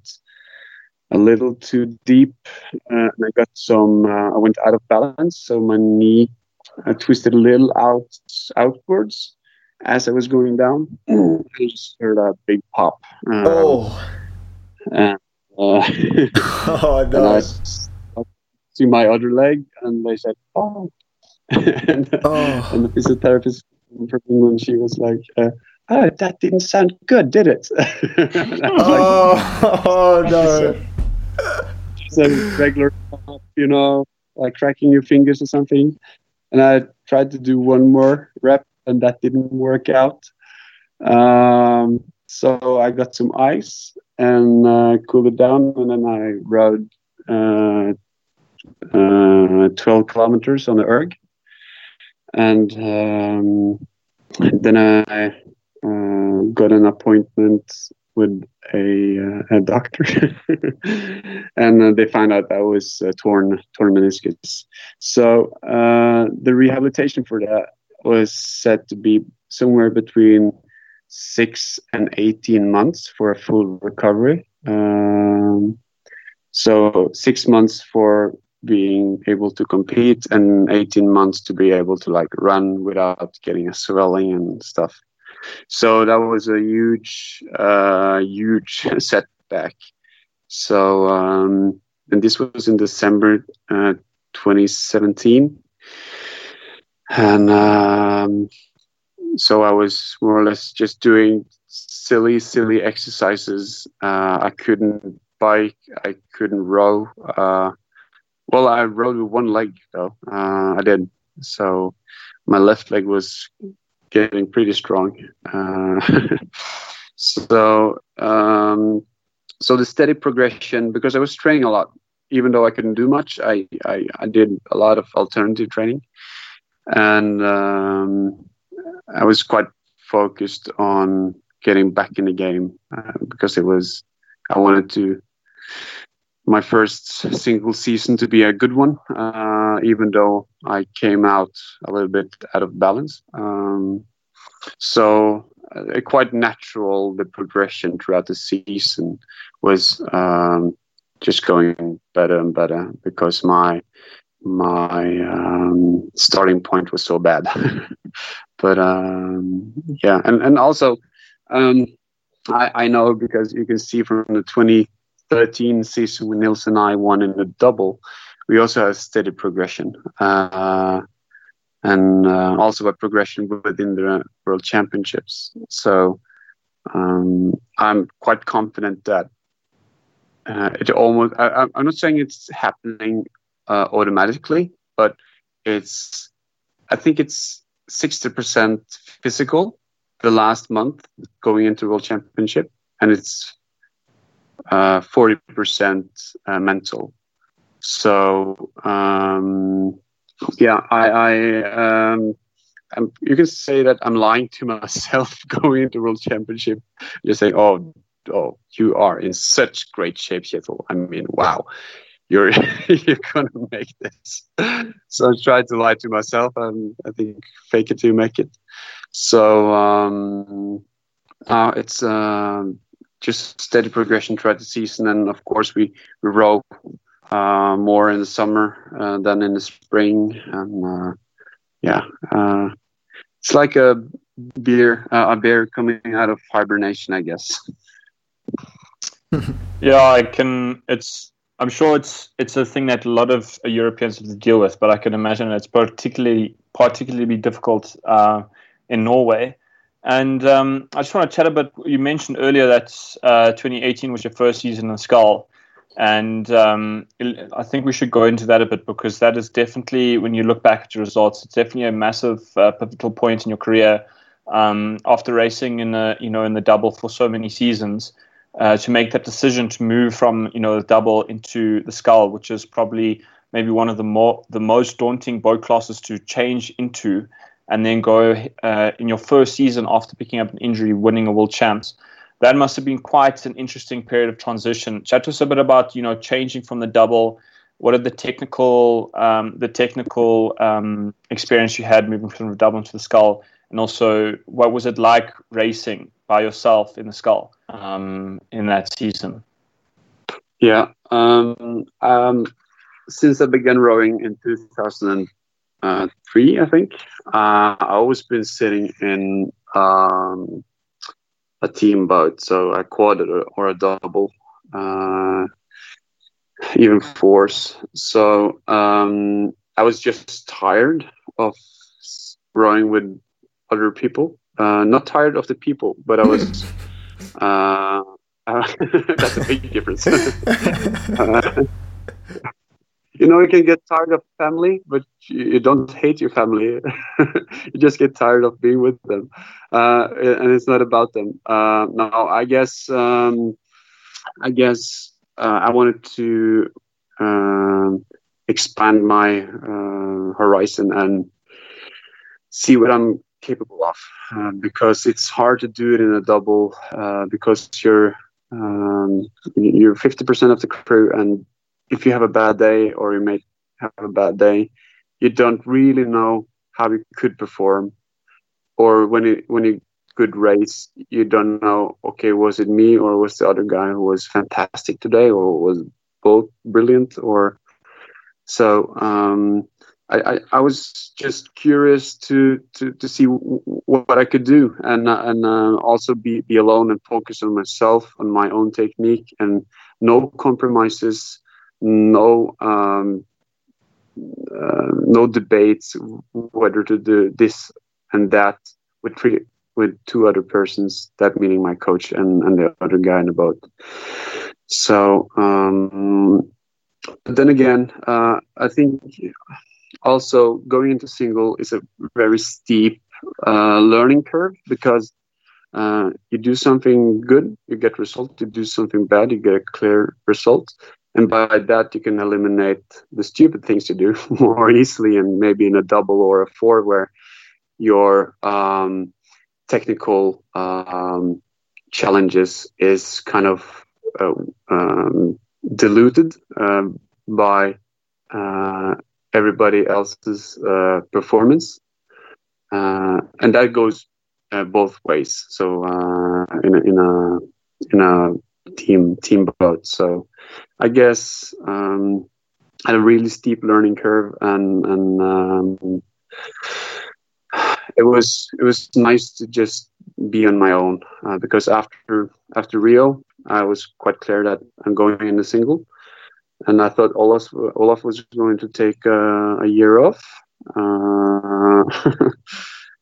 a little too deep, uh, and I got some. Uh, I went out of balance, so my knee uh, twisted a little out outwards as I was going down. I just heard a big pop. Uh, oh. And, uh, oh no! to my other leg, and they said, "Oh." and, oh. and the physiotherapist from England, she was like, uh, "Oh, that didn't sound good, did it?" oh, like, oh no! It's a regular, you know, like cracking your fingers or something. And I tried to do one more rep, and that didn't work out. Um, so I got some ice and uh, cooled it down, and then I rowed uh, uh, 12 kilometers on the erg. And um, then I uh, got an appointment with a, uh, a doctor, and uh, they found out I was uh, torn torn meniscus. So uh, the rehabilitation for that was said to be somewhere between six and eighteen months for a full recovery. Um, so six months for being able to compete and 18 months to be able to like run without getting a swelling and stuff so that was a huge uh, huge setback. So um, and this was in december uh, 2017 and um, so i was more or less just doing silly silly exercises. Uh, i couldn't bike. I couldn't row. Uh, well, I rowed with one leg though. Uh, I did. So my left leg was getting pretty strong. Uh, so um, so the steady progression because I was training a lot, even though I couldn't do much. I I, I did a lot of alternative training, and um, I was quite focused on getting back in the game uh, because it was I wanted to my first single season to be a good one, uh, even though I came out a little bit out of balance. Um, so uh, quite natural the progression throughout the season was um, just going better and better because my my um, starting point was so bad. but um, yeah, and and also. Um, I, I know because you can see from the 20, 13 season when Nils, and I won in the double, we also have steady progression. Uh, and uh, also a progression within the World Championships. So um, I'm quite confident that uh, it almost, I, am not saying it's happening uh, automatically, but it's, I think it's 60% physical the last month going into World Championship, and it's uh, forty percent uh, mental. So. Um, yeah, I, I um, you can say that I'm lying to myself going into World Championship, just saying, "Oh, oh, you are in such great shape, Kjetil." I mean, wow, you're you're gonna make this. So I tried to lie to myself, and I think fake it you make it. So um, uh, it's um, just steady progression throughout the season, and of course we we row uh, more in the summer uh, than in the spring. And uh, yeah, uh, it's like a beer, uh, a bear coming out of hibernation, I guess. yeah, I can. It's. I'm sure it's it's a thing that a lot of Europeans have to deal with, but I can imagine it's particularly particularly difficult uh, in Norway. And um, I just want to chat a bit. You mentioned earlier that 2018 was your first season in Scull. And um, I think we should go into that a bit because that is definitely, when you look back at your results, it's definitely a massive uh, pivotal point in your career. Um, after racing in the, you know, in the double for so many seasons, uh, to make that decision to move from, you know, the double into the scull, which is probably maybe one of the more the most daunting boat classes to change into, and then go uh, in your first season after picking up an injury, winning a world champs that must have been quite an interesting period of transition. Chat to us a bit about you know changing from the double. What are the technical um, the technical um, experience you had moving from the double to the scull, and also what was it like racing by yourself in the scull um, in that season? Yeah, um, um, since I began rowing in 2003, I think uh, I always been sitting in um, a team boat, so a quad or a double, uh, even fours. So um, I was just tired of rowing with other people. Uh, not tired of the people, but I was. Uh, that's a big difference. You know you can get tired of family but you don't hate your family. You just get tired of being with them. Uh, and it's not about them. Uh, no i guess um, i guess uh, i wanted to um, expand my uh, horizon and see what i'm capable of uh, because it's hard to do it in a double uh, because you're um, you're 50% of the crew and if you have a bad day or you may have a bad day, you don't really know how you could perform. Or when you when you good race, you don't know. Okay, was it me or was the other guy who was fantastic today, or was both brilliant? Or so um, I, I, I was just curious to to to see w- what I could do and uh, and uh, also be be alone and focus on myself on my own technique and no compromises no um, uh, no debates whether to do this and that with three with two other persons that meaning my coach and, and the other guy in the boat. So um, but then again uh, i think also going into single is a very steep uh, learning curve because uh, you do something good you get result you do something bad you get a clear result and by that you can eliminate the stupid things to do more easily and maybe in a double or a four where your um, technical um, challenges is kind of uh, um, diluted um, by uh, everybody else's uh, performance uh, and that goes uh, both ways. So uh, in a, in a in a team team boat. So I guess um, had a really steep learning curve, and and um, it was it was nice to just be on my own uh, because after after Rio, I was quite clear that I'm going in a single, and I thought Olaf Olaf was going to take uh, a year off. Uh,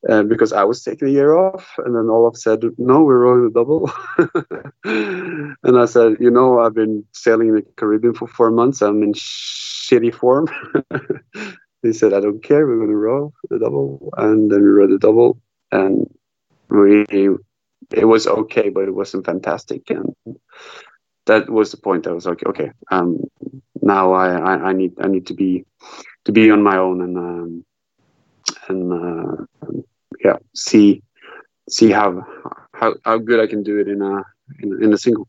uh, because I was taking a year off, and then Olaf said, "No, we're rowing the double." and I said, "You know, I've been sailing in the Caribbean for four months. I'm in shitty form." he said, "I don't care. We're going to row the double," and then we rowed the double, and we it was okay, but it wasn't fantastic, and that was the point. I was like, okay, um, now I, I, I need I need to be to be on my own and um, and uh, yeah, see see how how how good I can do it in a in, in a single.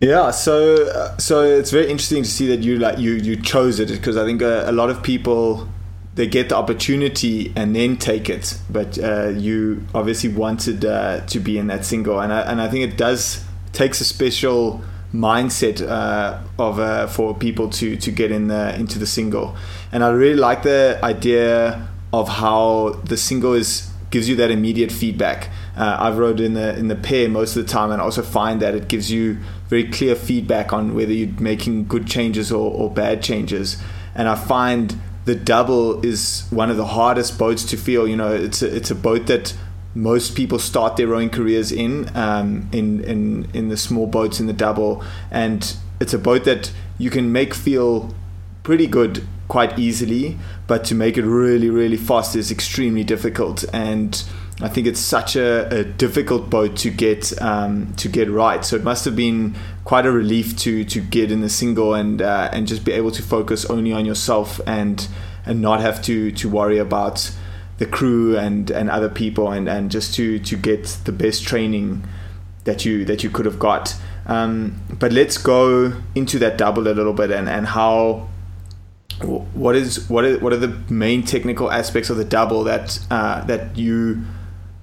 Yeah, so uh, so it's very interesting to see that you like you you chose it because I think a, a, lot of people they get the opportunity and then take it, but uh, you obviously wanted uh, to be in that single, and I, and I think it does takes a special mindset uh, of uh, for people to to get in the into the single, and I really like the idea of how the single is gives you that immediate feedback. Uh, I've rowed in the in the pair most of the time, and I also find that it gives you very clear feedback on whether you're making good changes or, or bad changes. And I find the double is one of the hardest boats to feel. You know, it's a, it's a boat that most people start their rowing careers in, um, in in in the small boats in the double, and it's a boat that you can make feel pretty good quite easily, but to make it really, really fast is extremely difficult. And I think it's such a, a difficult boat to get um, to get right. So it must have been quite a relief to to get in the single and uh, and just be able to focus only on yourself and and not have to to worry about the crew and and other people and and just to to get the best training that you that you could have got. Um, but let's go into that double a little bit and and how what is what are what are the main technical aspects of the double that uh, that you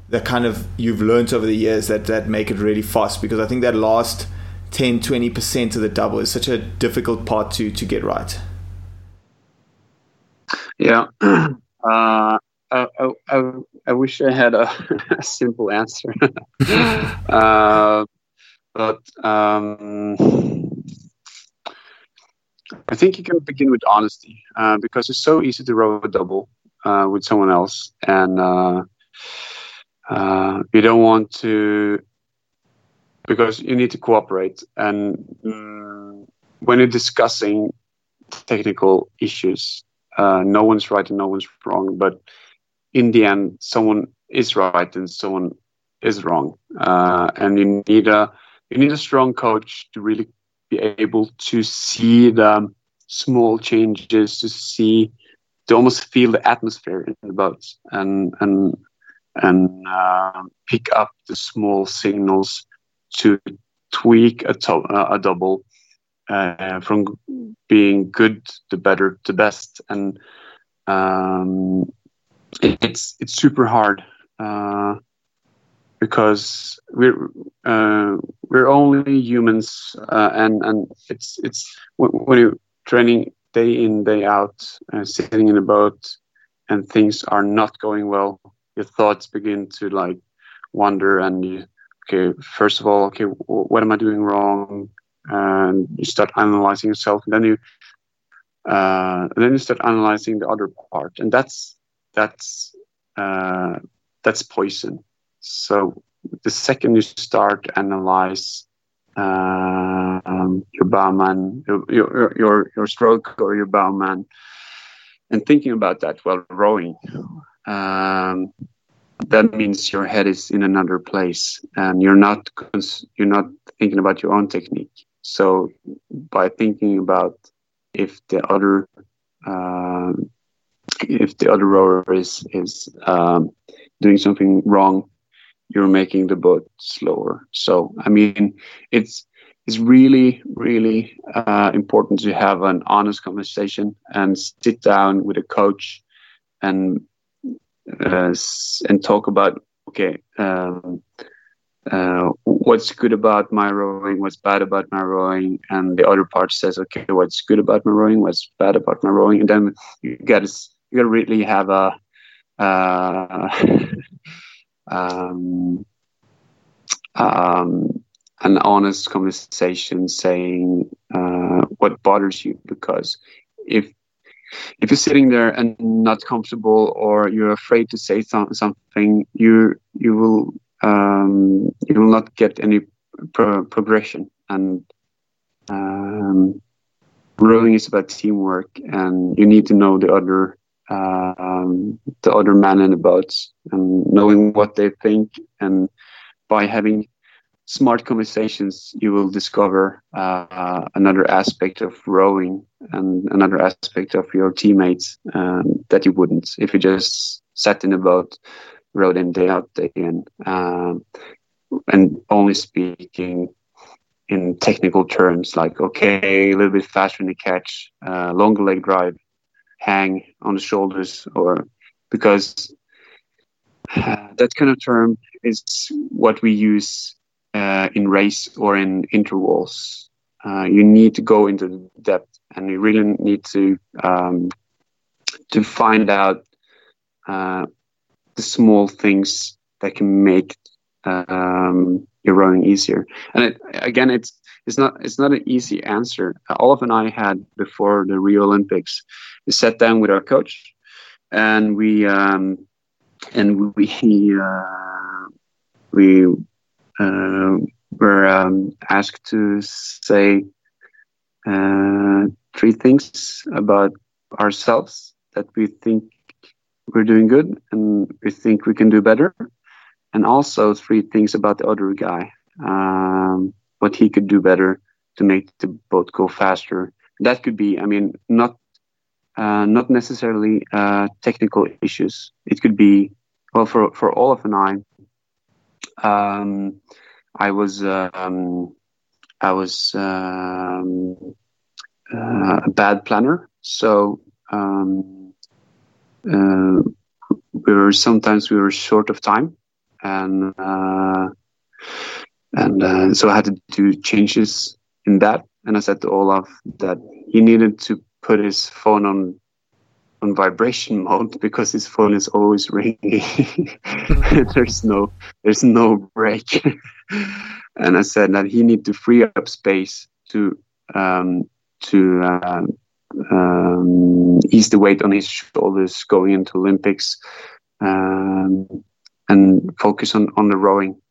that kind of you've learned over the years that that make it really fast? Because I think that last 10 20% of the double is such a difficult part to to get right. Yeah. Uh, I, I, I, wish I had a, a simple answer. Uh, but um, I think you can begin with honesty uh, because it's so easy to row a double uh, with someone else, and uh, uh you don't want to because you need to cooperate. And mm, when you're discussing technical issues, uh, no one's right and no one's wrong, but in the end, someone is right and someone is wrong, uh, and you need a you need a strong coach to really be able to see the small changes, to see, to almost feel the atmosphere in the boats, and and and uh, pick up the small signals to tweak a, to- a double uh, from being good to better to best, and um, it's it's super hard. Uh, because we're uh, we're only humans, uh, and and it's it's when you're training day in day out, uh, sitting in a boat, and things are not going well, your thoughts begin to like wander, and you okay, first of all, okay, what am I doing wrong? And you start analyzing yourself, and then you uh, and then you start analyzing the other part, and that's that's uh, that's poison so the second you start analyze uh, your bowman, your, your, your stroke or your bowman, and thinking about that while rowing, um, that means your head is in another place, and you're not you're not thinking about your own technique. So by thinking about if the other uh, if the other rower is is um, doing something wrong you're making the boat slower. So, I mean, it's it's really, really uh, important to have an honest conversation and sit down with a coach and uh, and talk about okay um, uh, what's good about my rowing what's bad about my rowing and the other part says okay what's good about my rowing what's bad about my rowing and then you got to you got to really have a uh, um, um, an honest conversation saying uh, what bothers you? Because if if you're sitting there and not comfortable or you're afraid to say some, something you you will um, you will not get any pro- progression. And um, rowing is about teamwork and you need to know the other um, the other man in the boats and knowing what they think. And by having smart conversations, you will discover uh, another aspect of rowing and another aspect of your teammates um, that you wouldn't if you just sat in a boat, rowed in day out, day in, um, and only speaking in technical terms like, okay, a little bit faster in the catch, uh, longer leg drive, hang on the shoulders, or because uh, that kind of term is what we use uh, in race or in intervals. Uh, you need to go into depth, and you really need to um, to find out uh, the small things that can make um, your rowing easier. And it, again, it's it's not it's not an easy answer. Olaf and I had before the Rio Olympics, we sat down with our coach, and we um, and we he uh, we uh, were um, asked to say uh, three things about ourselves that we think we're doing good and we think we can do better, and also three things about the other guy, um, what he could do better to make the boat go faster. That could be, I mean, not uh, not necessarily uh, technical issues. It could be, well, for for Olaf and I, um, I was um, I was um, uh, a bad planner, so um, uh, we were sometimes we were short of time, and uh, and uh, so I had to do changes in that. And I said to Olaf that he needed to put his phone on on vibration mode because his phone is always ringing. there's no there's no break. and I said that he need to free up space to um, to uh, um, ease the weight on his shoulders going into Olympics um, and focus on on the rowing.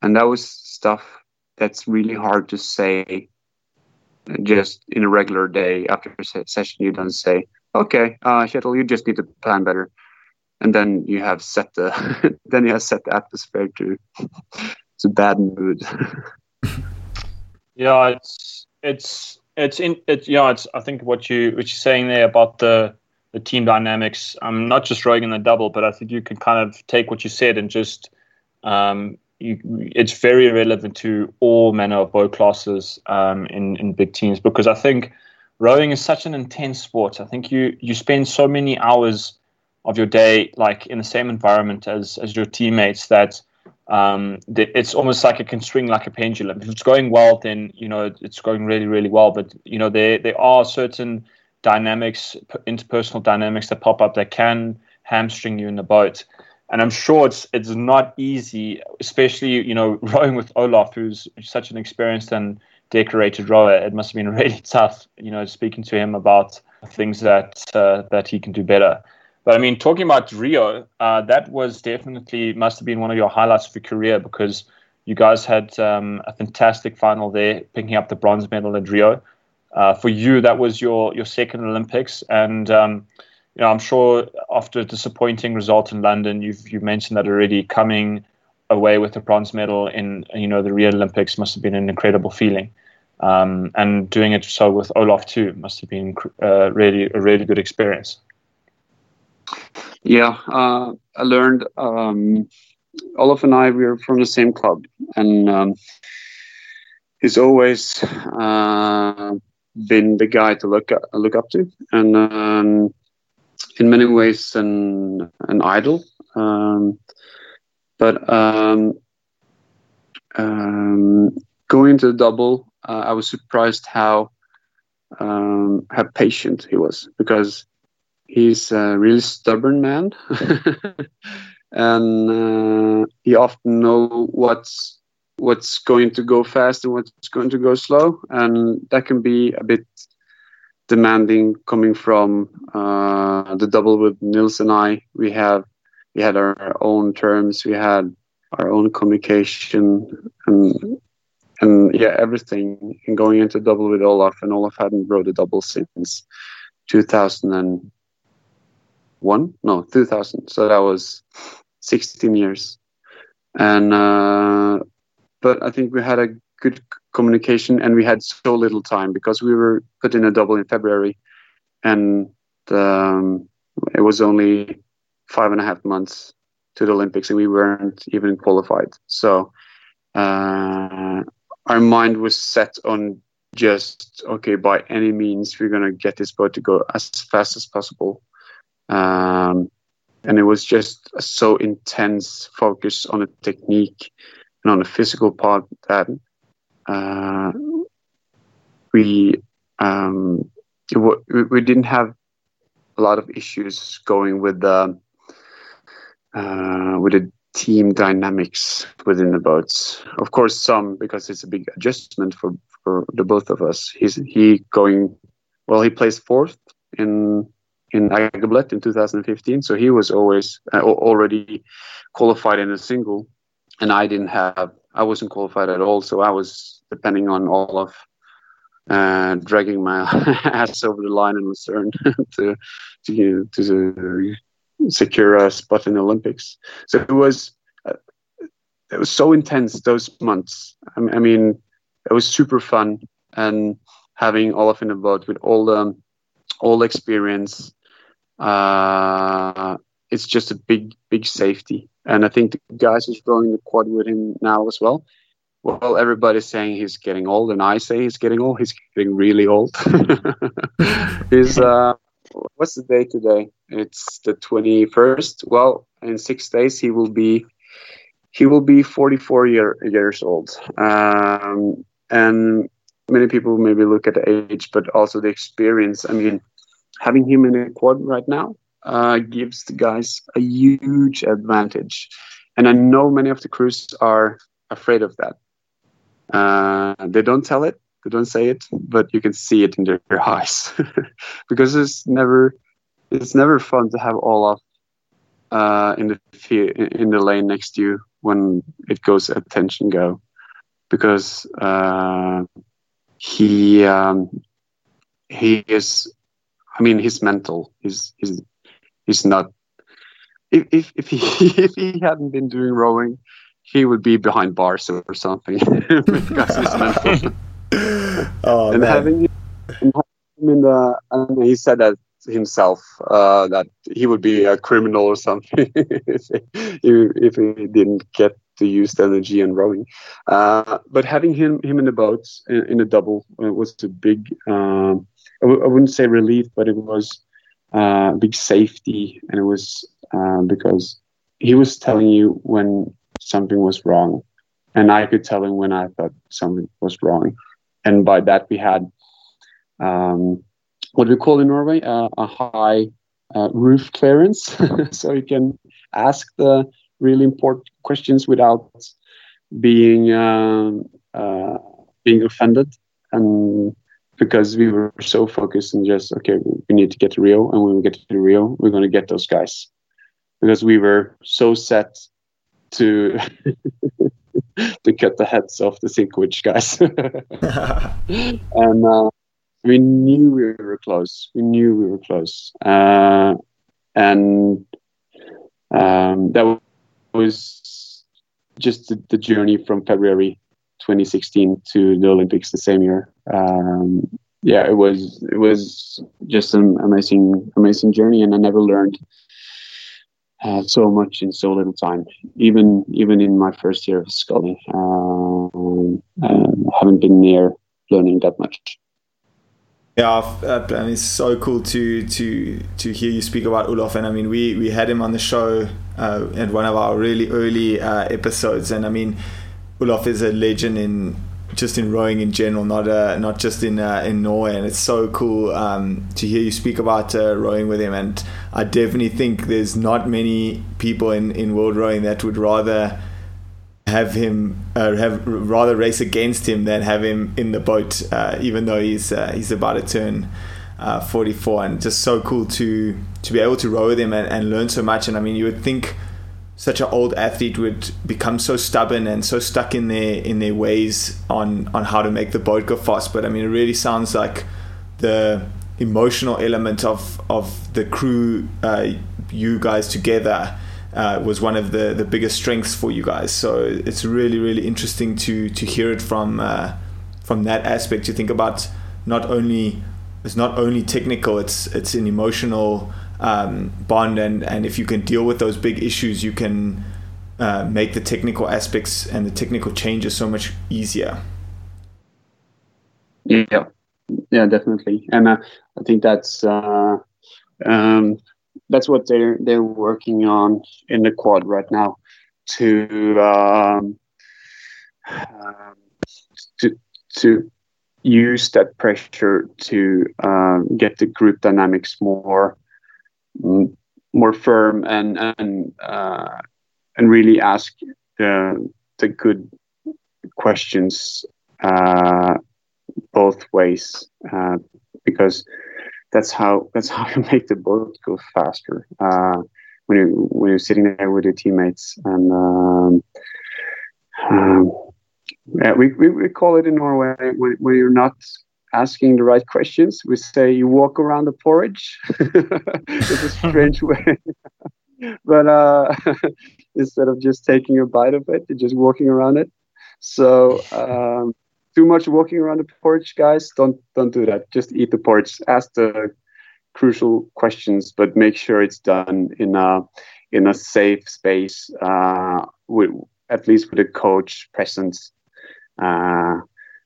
And that was stuff that's really hard to say just in a regular day after a session. You don't say okay, uh, Kjetil, you just need to plan better, and then you have set the then you have set the atmosphere to to bad mood. yeah, it's it's it's in it. Yeah, it's I think what you what you're saying there about the the team dynamics. I'm not just rowing in the double, but I think you can kind of take what you said and just um, you, it's very relevant to all manner of boat classes um, in in big teams because I think rowing is such an intense sport. I think you you spend so many hours of your day like in the same environment as as your teammates that um, it's almost like it can swing like a pendulum. If it's going well, then you know it's going really really well. But you know there there are certain dynamics, interpersonal dynamics that pop up that can hamstring you in the boat. And I'm sure it's it's not easy, especially you know rowing with Olaf, who's such an experienced and decorated rower, it must have been really tough, you know, speaking to him about things that uh, that he can do better. But I mean, talking about Rio, uh, that was definitely must have been one of your highlights of your career because you guys had um, a fantastic final there, picking up the bronze medal at Rio. Uh, for you, that was your your second Olympics, and um, you know, I'm sure after a disappointing result in London, you've you mentioned that already. Coming away with a bronze medal in you know the Rio Olympics must have been an incredible feeling, um, and doing it so with Olaf too must have been uh, really a really good experience. Yeah, uh, I learned. Um, Olaf and I we are from the same club, and um, he's always uh, been the guy to look up, look up to, and um, in many ways an an idol. Um, but um, um, going to the double, uh, I was surprised how um, how patient he was because he's a really stubborn man, and uh, he often know what's what's going to go fast and what's going to go slow, and that can be a bit demanding coming from uh, the double with Nils and I. We have we had our own terms, we had our own communication, and and yeah, everything. And going into double with Olaf, and Olaf hadn't rowed a double since 2001. No, 2000. So that was 16 years. And uh, but I think we had a good communication, and we had so little time because we were put in a double in February, and um, it was only five and a half months to the Olympics, and we weren't even qualified. So uh, our mind was set on just okay, by any means, we're gonna get this boat to go as fast as possible. Um, and it was just so intense focus on the technique and on the physical part that uh, we um, we didn't have a lot of issues going with the uh, with the team dynamics within the boats. Of course, some because it's a big adjustment for for the both of us. He's he going well. He plays fourth in in Aiguebelette in 2015, so he was always uh, already qualified in a single, and I didn't have. I wasn't qualified at all, so I was depending on Olaf uh, dragging my ass over the line in Lucerne to to to secure a spot in the Olympics. So it was uh, it was so intense those months. I, I, mean, it was super fun and having Olaf in the boat with all the all the experience. Uh, it's just a big big safety, and I think the guys who's rowing the quad with him now as well. Well, everybody's saying he's getting old, and I say he's getting old. He's getting really old. he's uh, what's the day today? It's the 21st. Well, in six days he will be he will be 44 year, years old. Um, and many people maybe look at the age, but also the experience. I mean, having him in a quad right now uh, gives the guys a huge advantage. And I know many of the crews are afraid of that. Uh, they don't tell it, they don't say it, but you can see it in their, their eyes because it's never it's never fun to have Olaf uh, in the in the lane next to you when it goes attention go because uh, he um, he is I mean he's mental he's he's he's not if if, if he if he hadn't been doing rowing he would be behind bars or something because he's mental oh, and man. having him in the and he said that himself uh, that he would be a criminal or something if, he, if he didn't get to use the energy and rowing. Uh, but having him him in the boat in, in a double uh, was a big um, I w- I wouldn't say relief, but it was uh, big safety, and it was uh, because he was telling you when something was wrong, and I could tell him when I thought something was wrong. And by that we had um, what we call in Norway uh, a high uh, roof clearance, so you can ask the really important questions without being um, uh, being offended, and because we were so focused on just okay, we need to get to Rio, and when we get to Rio, we're going to get those guys, because we were so set to to cut the heads off the Sinkovic guys. and uh, we knew we were close. We knew we were close. Uh, and um, that was just the, the, journey from February 2016 to the Olympics the same year. Um, yeah, it was it was just an amazing amazing journey, and I never learned uh, so much in so little time. Even even in my first year of sculling, um, um, haven't been near learning that much. Yeah, uh, I mean, it's so cool to to to hear you speak about Olaf, and I mean, we we had him on the show uh, in one of our really early uh, episodes, and I mean, Olaf is a legend in just in rowing in general, not uh, not just in uh, in Norway, and it's so cool um, to hear you speak about uh, rowing with him, and I definitely think there's not many people in in world rowing that would rather have him uh, have rather race against him than have him in the boat, uh, even though he's uh, he's about to turn uh, 44, and just so cool to to be able to row with him and, and learn so much. And I mean, you would think such an old athlete would become so stubborn and so stuck in their in their ways on on how to make the boat go fast. But I mean, it really sounds like the emotional element of of the crew, uh, you guys together uh, was one of the, the biggest strengths for you guys. So it's really really interesting to to hear it from uh, from that aspect. You think about not only it's not only technical; it's it's an emotional um, bond, and and if you can deal with those big issues, you can uh, make the technical aspects and the technical changes so much easier. Yeah, yeah, definitely, and uh, I think that's uh, um, that's what they're they're working on in the quad right now to um, to to use that pressure to um, get the group dynamics more more firm and and uh, and really ask the the good questions uh, both ways uh, because that's how that's how you make the boat go faster. Uh, when you when you're sitting there with your teammates and um, um, yeah, we, we, we call it in Norway when, when you're not asking the right questions. We say you walk around the porridge. it's a strange way, but uh, instead of just taking a bite of it, you're just walking around it. So um, too much walking around the porch, guys. Don't don't do that. Just eat the porch. Ask the crucial questions, but make sure it's done in a in a safe space, uh, with at least with a coach present. Uh,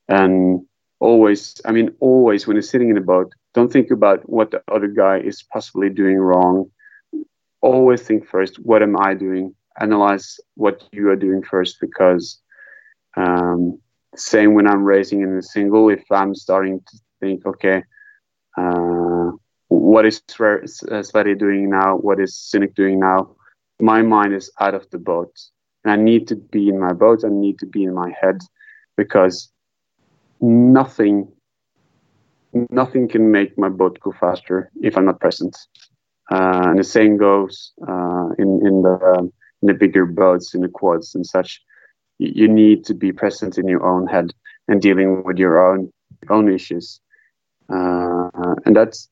and always, I mean, always when you're sitting in a boat, don't think about what the other guy is possibly doing wrong. Always think first, what am I doing? Analyze what you are doing first, because um, same when I'm racing in a single. If I'm starting to think, okay, uh, what is uh, Sverri doing now? What is Synek doing now? My mind is out of the boat, and I need to be in my boat. I need to be in my head because nothing, nothing can make my boat go faster if I'm not present. Uh, and the same goes uh, in in the um, in the bigger boats, in the quads and such you need to be present in your own head and dealing with your own own issues uh, and that's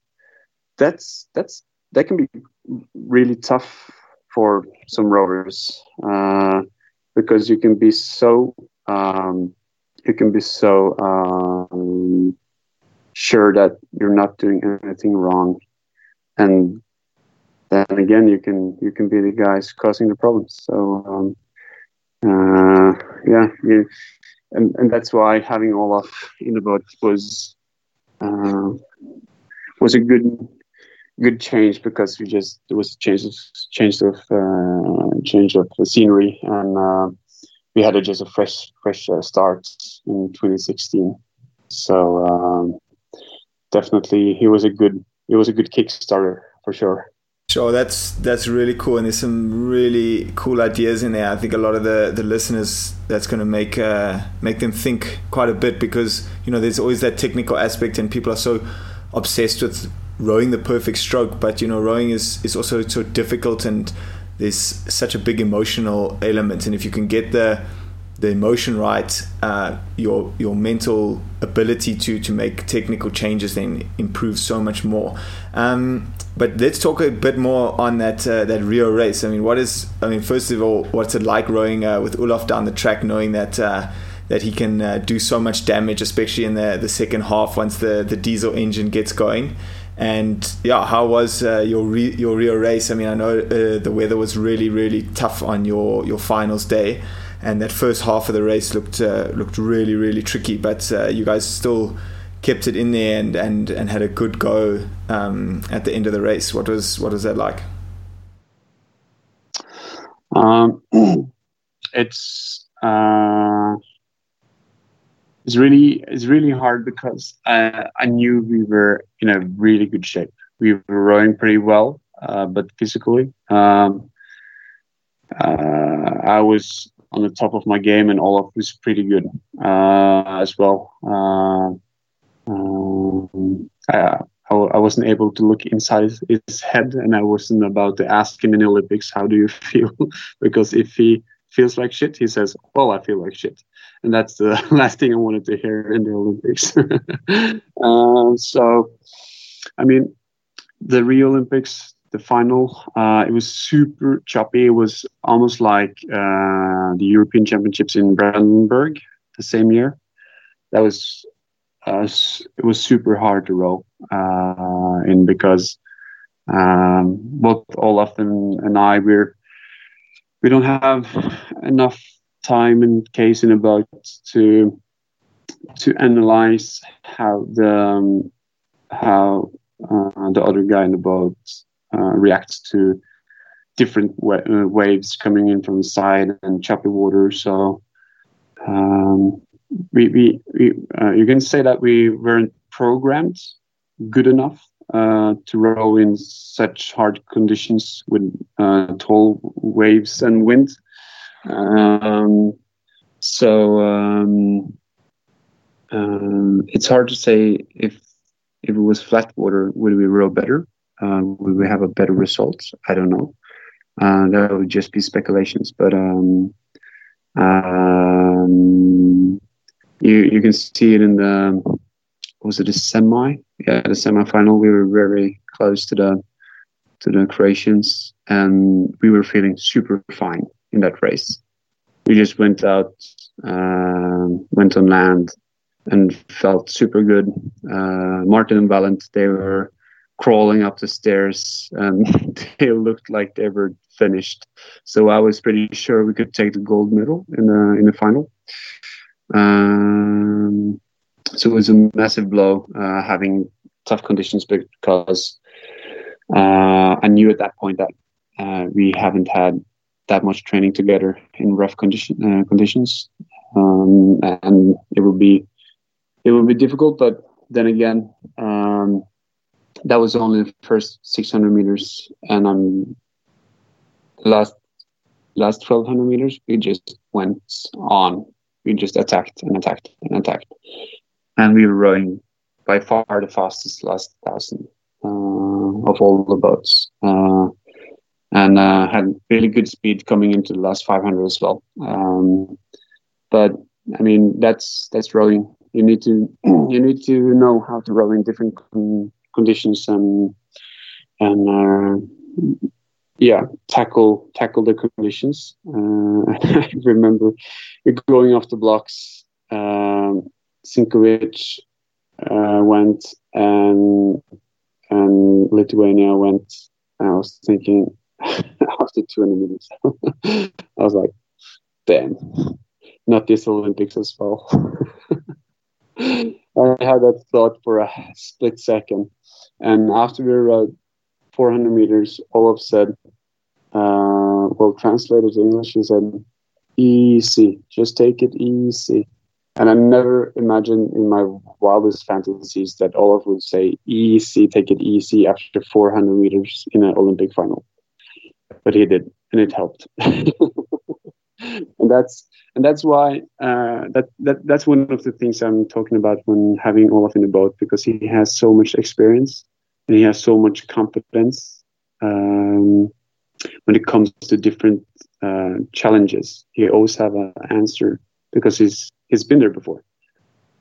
that's that's that can be really tough for some rowers uh, because you can be so um, you can be so um, sure that you're not doing anything wrong. And then again you can you can be the guys causing the problems so um, uh, yeah, yeah, and and that's why having Olaf in the boat was uh, was a good good change because we just there was a change of change of uh, change of scenery. And uh, we had a, just a fresh fresh uh, start in 2016. So um, definitely he was a good he was a good Kickstarter for sure. Sure, that's that's really cool, and there's some really cool ideas in there. I think a lot of the, the listeners that's going to make uh, make them think quite a bit because you know there's always that technical aspect, and people are so obsessed with rowing the perfect stroke. But you know, rowing is is also so difficult, and there's such a big emotional element, and if you can get the the emotion right, uh, your your mental ability to to make technical changes then improves so much more. Um, but let's talk a bit more on that uh, that Rio race. I mean, what is? I mean, first of all, what's it like rowing uh, with Olaf down the track, knowing that uh, that he can uh, do so much damage, especially in the the second half once the the diesel engine gets going. And yeah, how was uh, your re- your Rio race? I mean, I know uh, the weather was really really tough on your your finals day, and that first half of the race looked looked really really tricky. But you guys still kept it in there and and, and had a good go um, at the end of the race. What was what was that like? Um, it's uh, it's really it's really hard because I, I knew we were in a really good shape. We were rowing pretty well, uh, but physically, um, uh, I was on the top of my game, and Olaf was pretty good uh, as well. Uh, um, I, I wasn't able to look inside his head, and I wasn't about to ask him in the Olympics, "How do you feel?" because if he feels like shit, he says, "Well, I feel like shit," and that's the last thing I wanted to hear in the Olympics. uh, so, I mean, the Rio Olympics, the final, uh, it was super choppy. It was almost like uh, the European Championships in Brandenburg the same year. That was uh, it was super hard to row uh, in because um, both Olaf and, and I we're we don't have enough time and case in a boat to to analyze how the um, how uh, the other guy in the boat uh, reacts to different wa- uh, waves coming in from the side and choppy water. So um, we, we, we uh, you can say that we weren't programmed good enough uh, to row in such hard conditions with tall waves and wind. Um, so um, um, it's hard to say if if it was flat water, would we row better? Uh, would we have a better result? I don't know. Uh, that would just be speculations. But um, um, you you can see it in the was it a semi? Yeah, the semi-final. We were very close to the to the Croatians, and we were feeling super fine in that race. We just went out, um, went on land, and felt super good. Uh, Martin and Valent, they were crawling up the stairs, and they looked like they were finished. So I was pretty sure we could take the gold medal in the in the final. Um, so it was a massive blow uh, having tough conditions because uh, I knew at that point that uh, we haven't had that much training together in rough condition uh, conditions, um, and it would be it would be difficult. But then again, um, that was only the first 600 meters, and I'm last last 1200 meters we just went on we just attacked and attacked and attacked. And we were rowing by far the fastest last thousand uh, of all the boats. Uh, and uh, had really good speed coming into the last 500 as well. Um, but I mean, that's that's rowing. You need to you need to know how to row in different con- conditions and and uh, yeah, tackle tackle the conditions. Uh, I remember going off the blocks. Um, Sinkovic uh, went and and Lithuania went. I was thinking after 200 minutes, I was like, "Damn, not this Olympics as well." I had that thought for a split second, and after we rode 400 meters, Olaf said, uh, well, translated to English, he said, easy, just take it easy. And I never imagined in my wildest fantasies that Olaf would say, easy, take it easy after 400 meters in an Olympic final. But he did, and it helped. and that's and that's why uh, that, that that's one of the things I'm talking about when having Olaf in the boat because he has so much experience and he has so much competence um, when it comes to different uh, challenges. He always have an answer because he's he's been there before.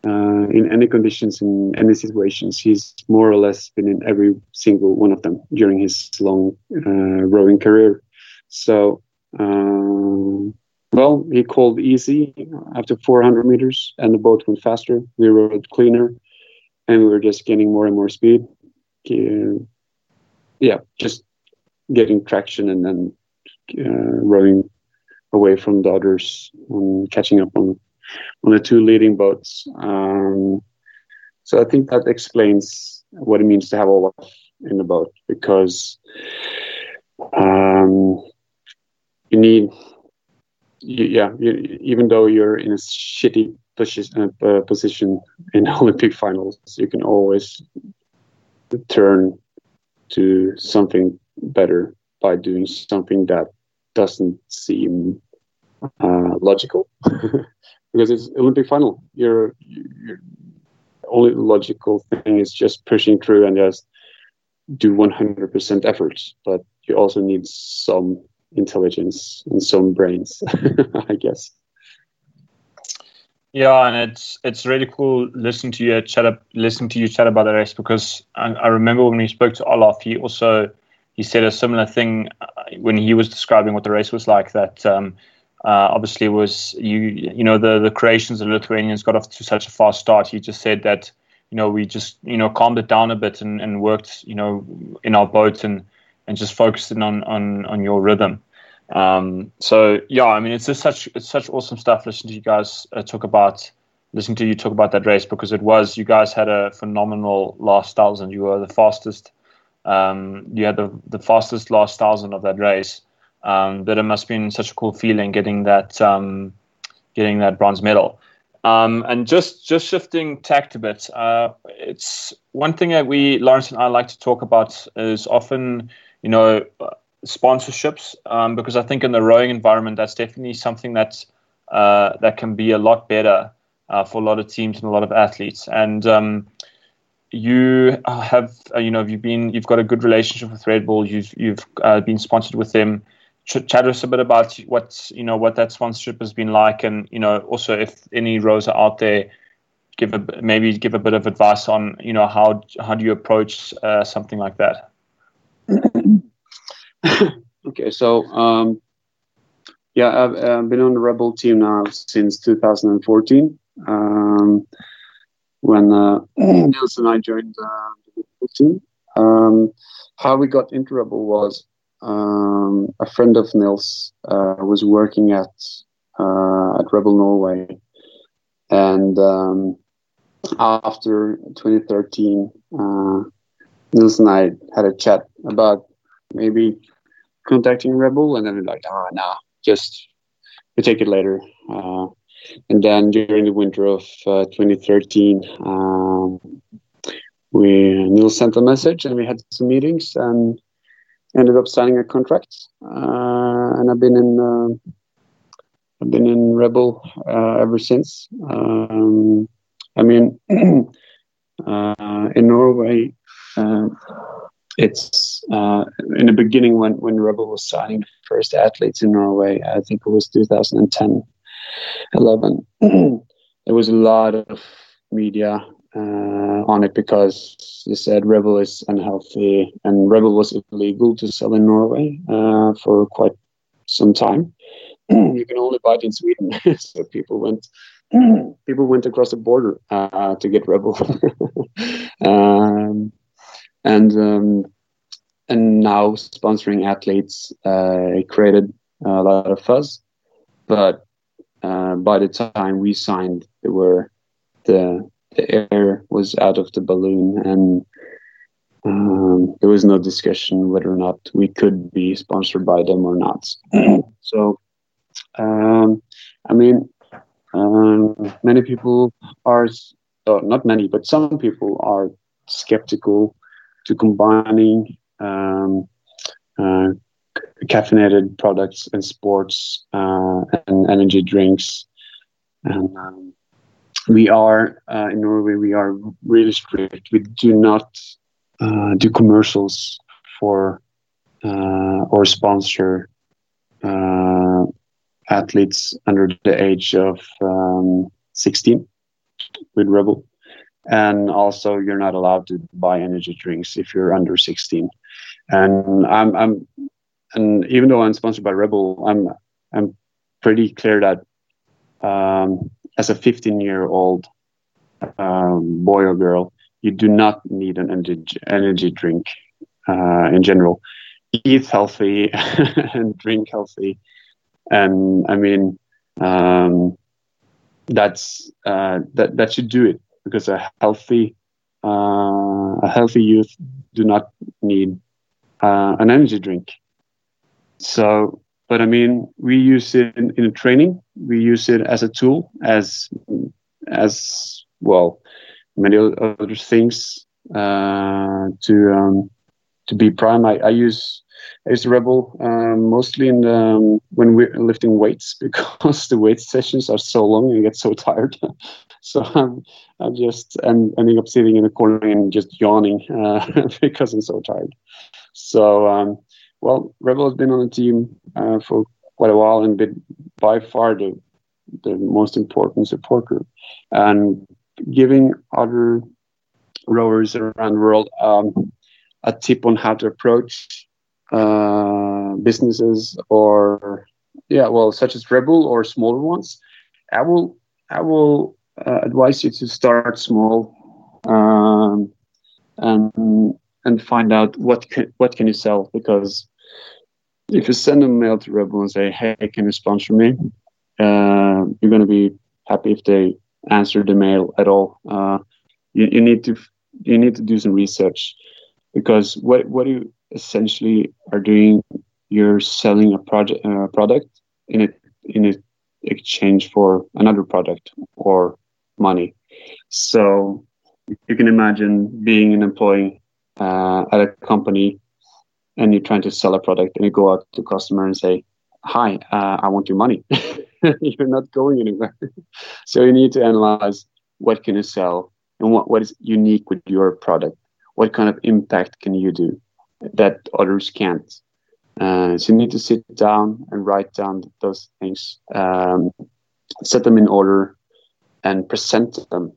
Uh, in any conditions, in any situations, he's more or less been in every single one of them during his long uh, rowing career. So, um, well, he called easy after 400 meters, and the boat went faster. We rowed cleaner, and we were just getting more and more speed. Uh, yeah, just getting traction and then uh, rowing away from the others and catching up on on the two leading boats. Um, so I think that explains what it means to have Olaf in the boat because um, you need, you, yeah, you, even though you're in a shitty position, uh, position in Olympic finals, you can always turn to something better by doing something that doesn't seem uh, logical because it's Olympic final. You're, you're only logical thing is just pushing through and just do 100% efforts, but you also need some intelligence and some brains, I guess. Yeah, and it's it's really cool listening to you chat up, listening to you chat about the race because I, I remember when we spoke to Olaf, he also he said a similar thing uh, when he was describing what the race was like. That um, uh, obviously was you you know the the Croatians and Lithuanians got off to such a fast start. He just said that you know we just you know calmed it down a bit and, and worked you know in our boat and and just focused on on on your rhythm. Um, so yeah, I mean, it's just such it's such awesome stuff. Listening to you guys uh, talk about listening to you talk about that race because it was you guys had a phenomenal last thousand. You were the fastest. Um, you had the the fastest last thousand of that race. Um, it must have been such a cool feeling getting that um, getting that bronze medal. Um, and just just shifting tact a bit, uh, it's one thing that we Lawrence and I like to talk about is often you know sponsorships um, because I think in the rowing environment that's definitely something that uh, that can be a lot better uh, for a lot of teams and a lot of athletes. And um, you have uh, you know you've been you've got a good relationship with Red Bull. You've you've uh, been sponsored with them. Ch- chat us a bit about what you know what that sponsorship has been like, and you know also if any rows are out there. Give a maybe give a bit of advice on you know how how do you approach uh, something like that. okay, so um, yeah, I've, I've, been on the Red Bull team now since 2014. Um, when uh, Nils and I joined uh, the team, um, how we got into Red Bull was um, a friend of Nils uh, was working at uh, at Red Bull Norway, and um, after 2013, uh, Nils and I had a chat about maybe contacting Red Bull, and then we're like, ah, nah, just we take it later. Uh, and then during the winter of uh, 2013, um, we Neil sent a message, and we had some meetings, and ended up signing a contract. Uh, and I've been in uh, I've been in Red Bull uh, ever since. Um, I mean, uh, in Norway it's uh, in the beginning when when Red Bull was signing the first athletes in Norway. I think it was 2010, 11. there was a lot of media uh, on it because they said Red Bull is unhealthy and Red Bull was illegal to sell in Norway uh, for quite some time. you can only buy it in Sweden, so people went people went across the border uh, to get Red Bull, um, and um, and now sponsoring athletes uh, created a lot of fuzz. But uh, by the time we signed, there were the the air was out of the balloon, and um, there was no discussion whether or not we could be sponsored by them or not. so, um, I mean, um, many people are, oh, not many, but some people are skeptical to combining um, uh, caffeinated products and sports uh, and energy drinks. And um, we are uh, in Norway. We are really strict. We do not uh, do commercials for uh, or sponsor uh, athletes under the age of um, 16 with Red Bull. And also you're not allowed to buy energy drinks if you're under 16 and i'm i'm and even though i'm sponsored by Red Bull, i'm i'm pretty clear that um, as a 15 year old um, boy or girl you do not need an energy, drink uh, in general eat healthy and drink healthy and i mean um, that's uh, that that should do it because a healthy uh, a healthy youth do not need uh, an energy drink. So, but I mean, we use it in, in training. We use it as a tool, as as well, many other things uh, to um, to be prime. I, I use I use Red Bull um, mostly in the, um, when we're lifting weights because the weight sessions are so long and I get so tired. so I'm, I'm just I'm ending up sitting in a corner and just yawning uh, because I'm so tired. So um, well, Red Bull has been on the team uh, for quite a while and been by far the the most important support group, and giving other rowers around the world um, a tip on how to approach uh, businesses or yeah, well, such as Red Bull or smaller ones. I will I will uh, advise you to start small um, and and find out what can, what can you sell because if you send a mail to Red Bull and say, "Hey, can you sponsor me?" Uh, you're going to be happy if they answer the mail at all. Uh, you, you need to you need to do some research because what what you essentially are doing, you're selling a project uh, product in it in exchange for another product or money. So you can imagine being an employee uh, at a company and you're trying to sell a product and you go out to customer and say, "Hi, uh, I want your money." you're not going anywhere. so you need to analyze what can you sell and what, what is unique with your product. What kind of impact can you do that others can't? Uh, so you need to sit down and write down those things, um, set them in order, and present them.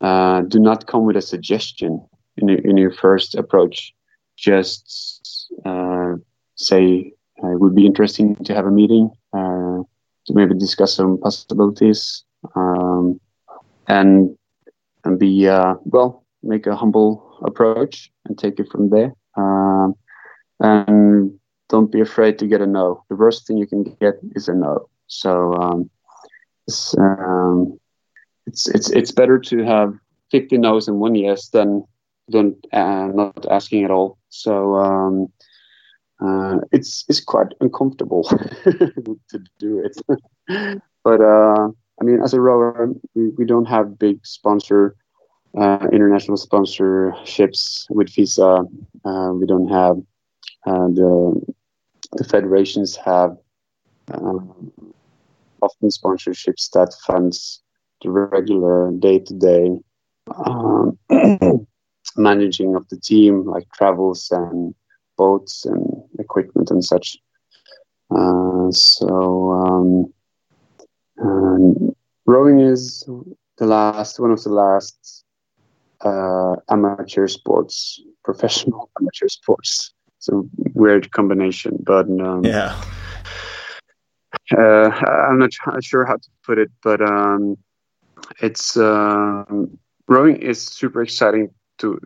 Uh, do not come with a suggestion in your, in your first approach. Just uh, say uh, it would be interesting to have a meeting uh, to maybe discuss some possibilities um, and and be uh, well make a humble approach and take it from there um, and don't be afraid to get a no the worst thing you can get is a no so um, it's, um, it's it's it's better to have 50 no's and one yes than don't uh, not asking at all so um, uh, it's it's quite uncomfortable to do it. but uh, I mean, as a rower, we, we don't have big sponsor uh, international sponsorships with FISA. Uh, we don't have uh, the the federations have um, often sponsorships that funds the regular day to day managing of the team, like travels and boats and equipment and such. Uh, so um, um, rowing is the last one of the last uh, amateur sports, professional amateur sports. It's a weird combination, but um, yeah. Uh, I'm not sure how to put it, but um, it's um, rowing is super exciting to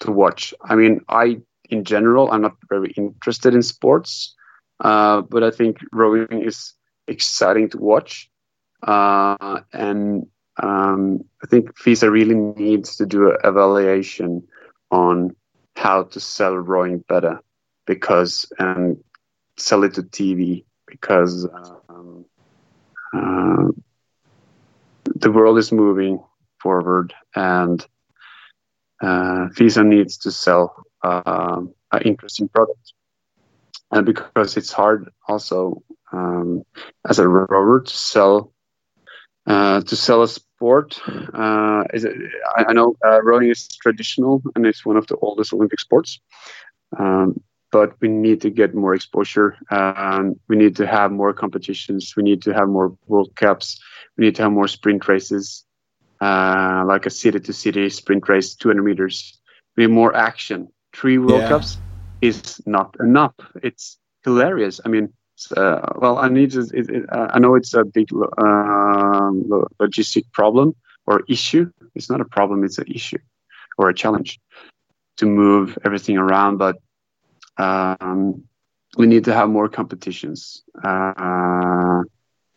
to watch. I mean, I in general, I'm not very interested in sports, uh, but I think rowing is exciting to watch. Uh, and um, I think FISA really needs to do an evaluation on how to sell rowing better because and sell it to TV because um, uh, the world is moving forward and uh, needs to sell uh, an interesting product. And because it's hard also um, as a rower to sell uh, to sell a sport. Uh, it, I, I, know uh, rowing is traditional and it's one of the oldest Olympic sports. Um, but we need to get more exposure. we need to have more competitions. We need to have more World Cups. We need to have more sprint races, uh, like a city-to-city sprint race, 200 meters. We need more action three World yeah. Cups is not enough. It's hilarious. I mean, uh, well, I need to. It, it, uh, I know it's a big uh, logistic problem or issue. It's not a problem. It's an issue or a challenge to move everything around. But um, we need to have more competitions, uh,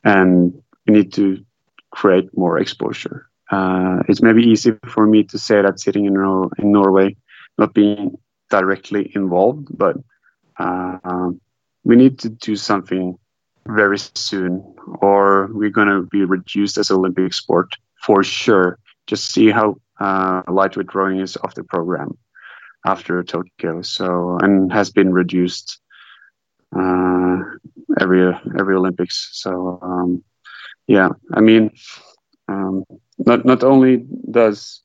and we need to create more exposure. Uh, it's maybe easy for me to say that sitting in, Nor- in Norway, not being directly involved, but uh, we need to do something very soon, or we're going to be reduced as an Olympic sport for sure. Just see how uh, lightweight rowing is off the program after Tokyo, so and has been reduced uh, every every Olympics. So um, yeah, I mean, um, not not only does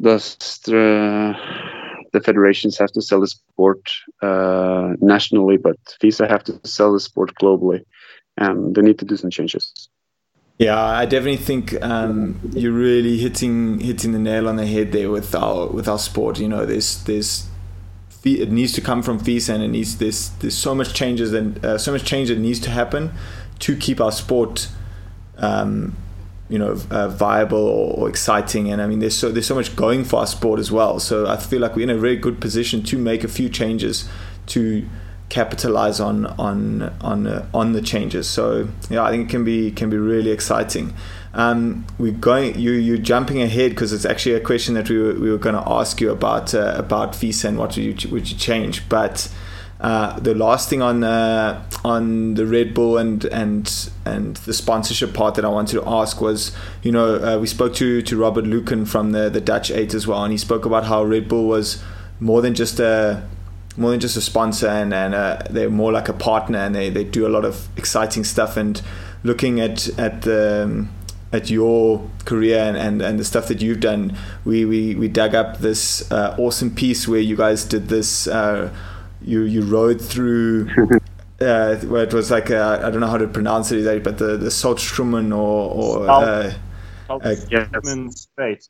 does the the federations have to sell the sport uh, nationally, but FISA have to sell the sport globally, and they need to do some changes. Yeah, I definitely think um, you're really hitting hitting the nail on the head there with our with our sport. You know, there's there's it needs to come from FISA, and it needs there's there's so much changes and uh, so much change that needs to happen to keep our sport. Um, you know, uh, viable or, or, exciting, and I mean, there's so there's so much going for our sport as well. So I feel like we're in a very good position to make a few changes to capitalize on on on uh, on the changes. So yeah, I think it can be can be really exciting. Um, we're going you you're jumping ahead because it's actually a question that we were, we were going to ask you about uh, about FISA and what would you would you change, but. Uh, the last thing on uh, on the Red Bull and and and the sponsorship part that I wanted to ask was, you know, uh, we spoke to to Robert Lücken from the the Dutch Eight as well, and he spoke about how Red Bull was more than just a more than just a sponsor and, and uh, they're more like a partner and they, they do a lot of exciting stuff. And looking at at the um, at your career and, and, and the stuff that you've done we, we, we dug up this uh, awesome piece where you guys did this you you rode through uh, where it was like I I don't know how to pronounce it but the the Saltstraumen or or uh, Strait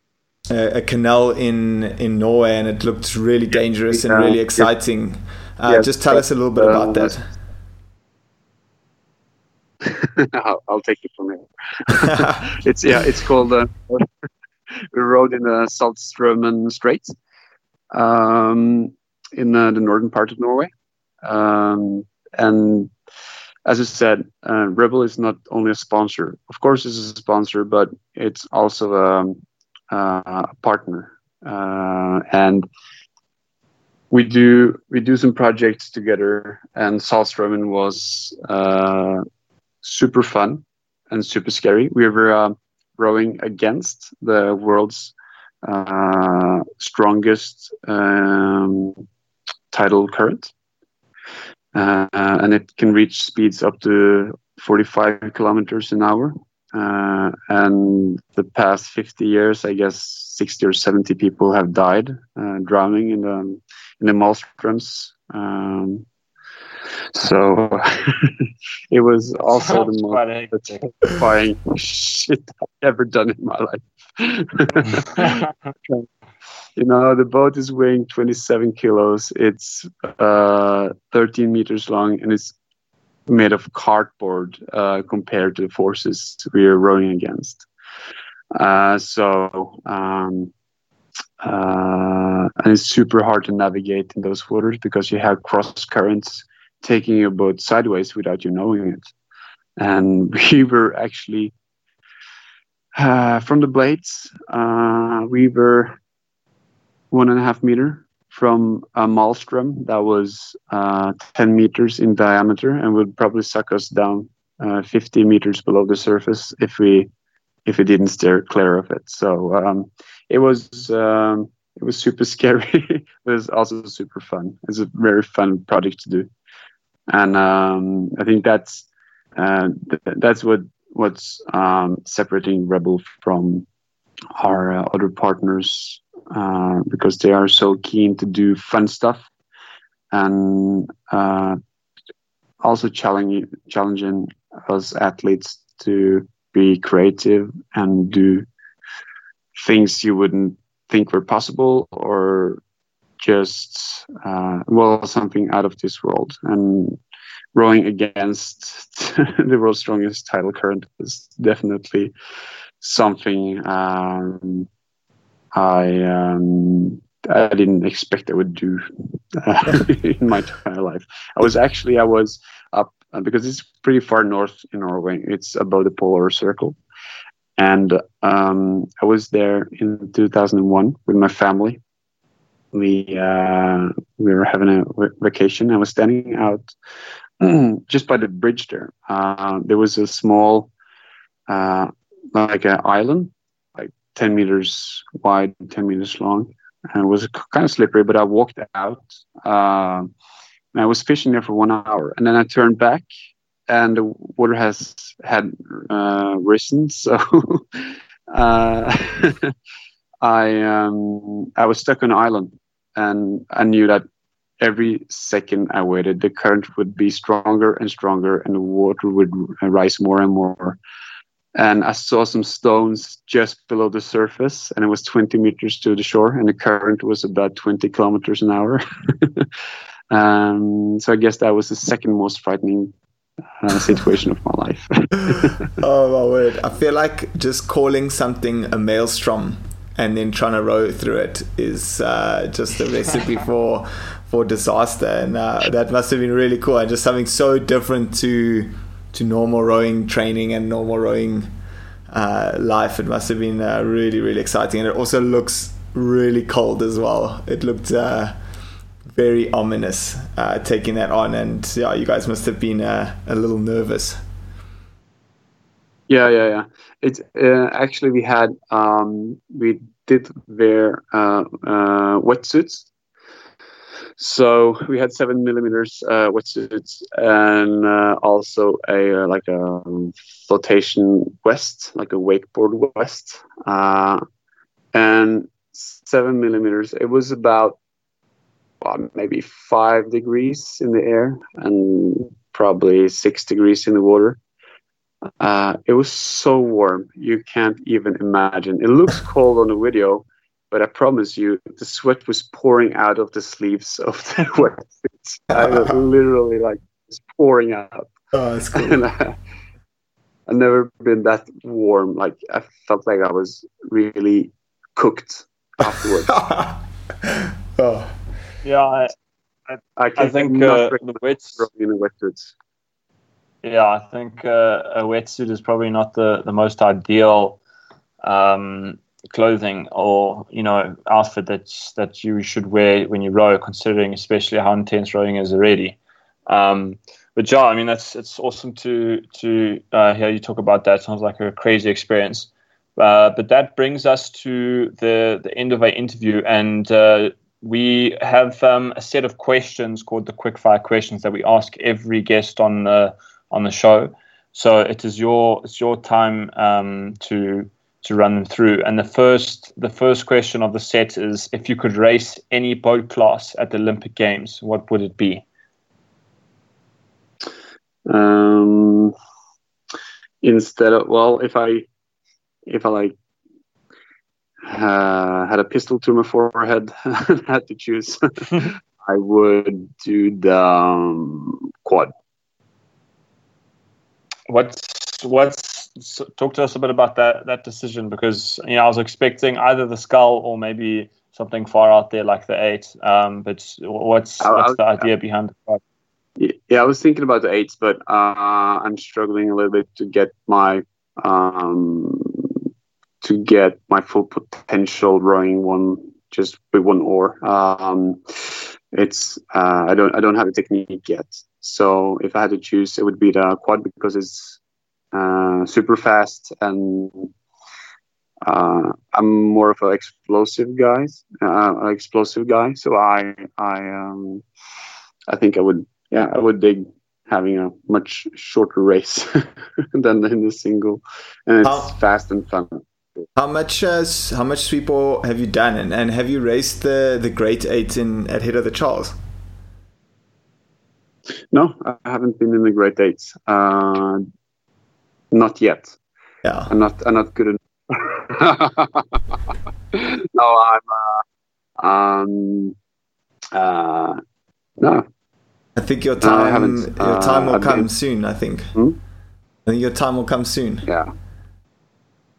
a, a, canal in in Norway, and it looked really dangerous and really exciting. Uh, yes, just tell us a little bit about that. I'll, I'll, take it from here. it's yeah, it's called. Uh, we rode in the Saltstraumen Strait um, in the northern part of Norway, um, and as I said, uh, Red Bull is not only a sponsor. Of course, it's a sponsor, but it's also a, uh, partner, uh, and we do we do some projects together. And Saltstraumen was uh, super fun and super scary. We were uh, rowing against the world's uh, strongest um, tidal current. Uh, and it can reach speeds up to 45 kilometers an hour. Uh, and the past 50 years, I guess 60 or 70 people have died uh, drowning in the in the maelstroms. Um, so it was also the most terrifying shit I've ever done in my life. you know, the boat is weighing 27 kilos. It's uh, 13 meters long, and it's made of cardboard uh, compared to the forces we are rowing against. Uh, so, um, uh, and it's super hard to navigate in those waters because you have cross currents taking your boat sideways without you knowing it. And we were actually uh, from the blades, uh, we were one and a half meter from a maelstrom that was uh, 10 meters in diameter and would probably suck us down uh, 50 meters below the surface if we if we didn't steer clear of it. So um, it was um, it was super scary. it was also super fun. It's a very fun project to do, and um, I think that's uh, th- that's what what's um, separating Red Bull from our uh, other partners uh, because they are so keen to do fun stuff and uh, also challenging us athletes to be creative and do things you wouldn't think were possible or just uh, well something out of this world. And rowing against the world's strongest tidal current is definitely something um, I um, I didn't expect I would do uh, in my entire life. I was actually I was up uh, because it's pretty far north in Norway. It's above the polar circle, and um, I was there in 2001 with my family. We uh, we were having a vacation. I was standing out just by the bridge there. Uh, there was a small, uh, like an island, 10 meters wide, 10 meters long, and it was kind of slippery. But I walked out. Uh, I was fishing there for one hour, and then I turned back, and the water has had uh, risen. So uh, I um, I was stuck on an island, and I knew that every second I waited, the current would be stronger and stronger, and the water would rise more and more. And I saw some stones just below the surface, and it was 20 meters to the shore, and the current was about 20 kilometers an hour. um, so I guess that was the second most frightening uh, situation of my life. oh my word! I feel like just calling something a maelstrom and then trying to row through it is uh, just a recipe for for disaster, and uh, that must have been really cool and just something so different to to normal rowing training and normal rowing uh, life. It must have been uh, really really exciting, and it also looks really cold as well. It looked uh, very ominous uh, taking that on, and yeah, you guys must have been uh, a little nervous. Yeah, yeah, yeah. It's actually we had um, we did wear wetsuits so we had seven millimeters uh, wetsuits and uh, also a uh, like a flotation vest, like a wakeboard vest, uh, and seven millimeters. It was about well, maybe five degrees in the air and probably six degrees in the water. Uh, it was so warm you can't even imagine. It looks cold on the video, but I promise you, the sweat was pouring out of the sleeves of the wetsuits. I was literally like just pouring out. Oh, that's cool. And I, I've never been that warm. Like I felt like I was really cooked afterwards. oh. Yeah, I, I, I, I think uh, the wets in the wetsuits. Yeah, I think uh, a wetsuit is probably not the the most ideal um, clothing or you know outfit that that you should wear when you row, considering especially how intense rowing is already. Um, but yeah, I mean that's it's awesome to to uh, hear you talk about that. Sounds like a crazy experience. Uh, but that brings us to the the end of our interview, and uh, we have um, a set of questions called the quickfire questions that we ask every guest on the on the show. So it is your it's your time um, to to run them through. And the first the first question of the set is if you could race any boat class at the Olympic Games, what would it be? Um, instead of well, if I if I like uh, had a pistol to my forehead and had to choose, I would do the um, quad. What's what's talk to us a bit about that that decision because you know I was expecting either the scull or maybe something far out there like the eight. Um, but what's I, what's I, the idea behind the quad? Yeah, I was thinking about the eights, but uh, I'm struggling a little bit to get my um, to get my full potential rowing one just with one oar. Um, it's uh, I don't I don't have a technique yet. So if I had to choose, it would be the quad because it's uh, super fast and uh, I'm more of an explosive guy, uh, explosive guy. So I, I, um, I think I would, yeah, I would dig having a much shorter race than in the single, and it's how, fast and fun. How much, uh, how much sweep have you done, and, and have you raced the the Great Eight in at Head of the Charles? No, I haven't been in the Great Eights. Uh, not yet. Yeah. I'm not. I'm not good enough. no, I'm. Uh, um. Uh. No. I think your time. No, your time will uh, come been... soon. I think. Hmm? I think your time will come soon. Yeah.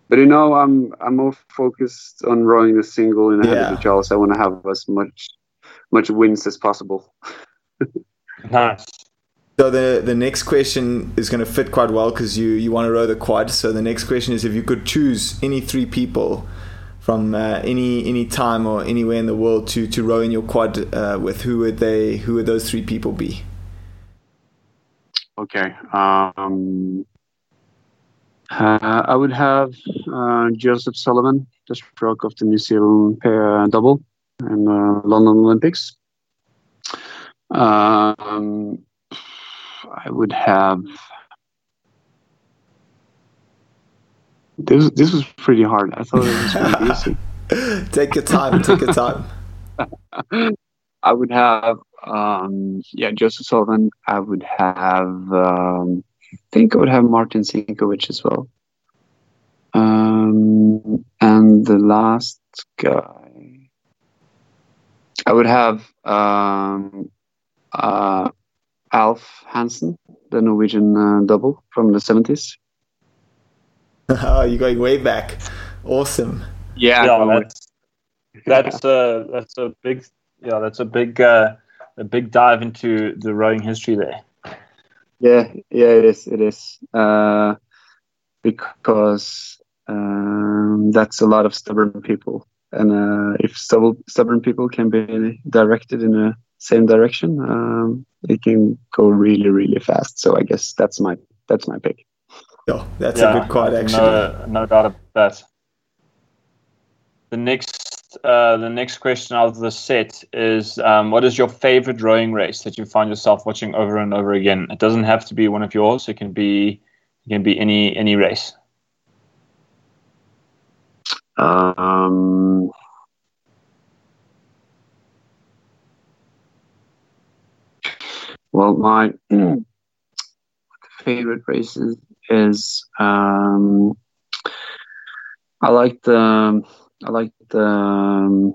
But you know, I'm I'm more focused on rowing the single in ahead yeah. of the Charles. I want to have as much much wins as possible. nice So the the next question is going to fit quite well because you you want to row the quad. So the next question is if you could choose any three people from uh, any any time or anywhere in the world to to row in your quad uh, with, who would they who would those three people be? Okay. Um, uh, I would have uh, Joseph Sullivan, the stroke of the New Zealand pair double in the London Olympics. Um, I would have. This this was pretty hard. I thought it was pretty easy. take your time. Take your time. I would have um, yeah Joseph Sullivan. I would have um, I think I would have Martin Sinkovic as well. Um, and the last guy, I would have um, uh, Alf Hansen, the Norwegian uh, double from the 70s. oh, you're going way back. Awesome. Yeah, yeah that's that's a that's a big yeah that's a big uh, a big dive into the rowing history there. Yeah, yeah, it is. It is uh, because um, that's a lot of stubborn people, and uh, if stubborn people can be directed in a same direction, um, it can go really, really fast. So I guess that's my that's my pick. Oh, that's yeah, a good quad, actually. No, no doubt about that. The next, uh, the next question out of the set is: um, What is your favorite rowing race that you find yourself watching over and over again? It doesn't have to be one of yours. It can be, it can be any any race. Um, Well, my favorite races is um, I like the I like the um,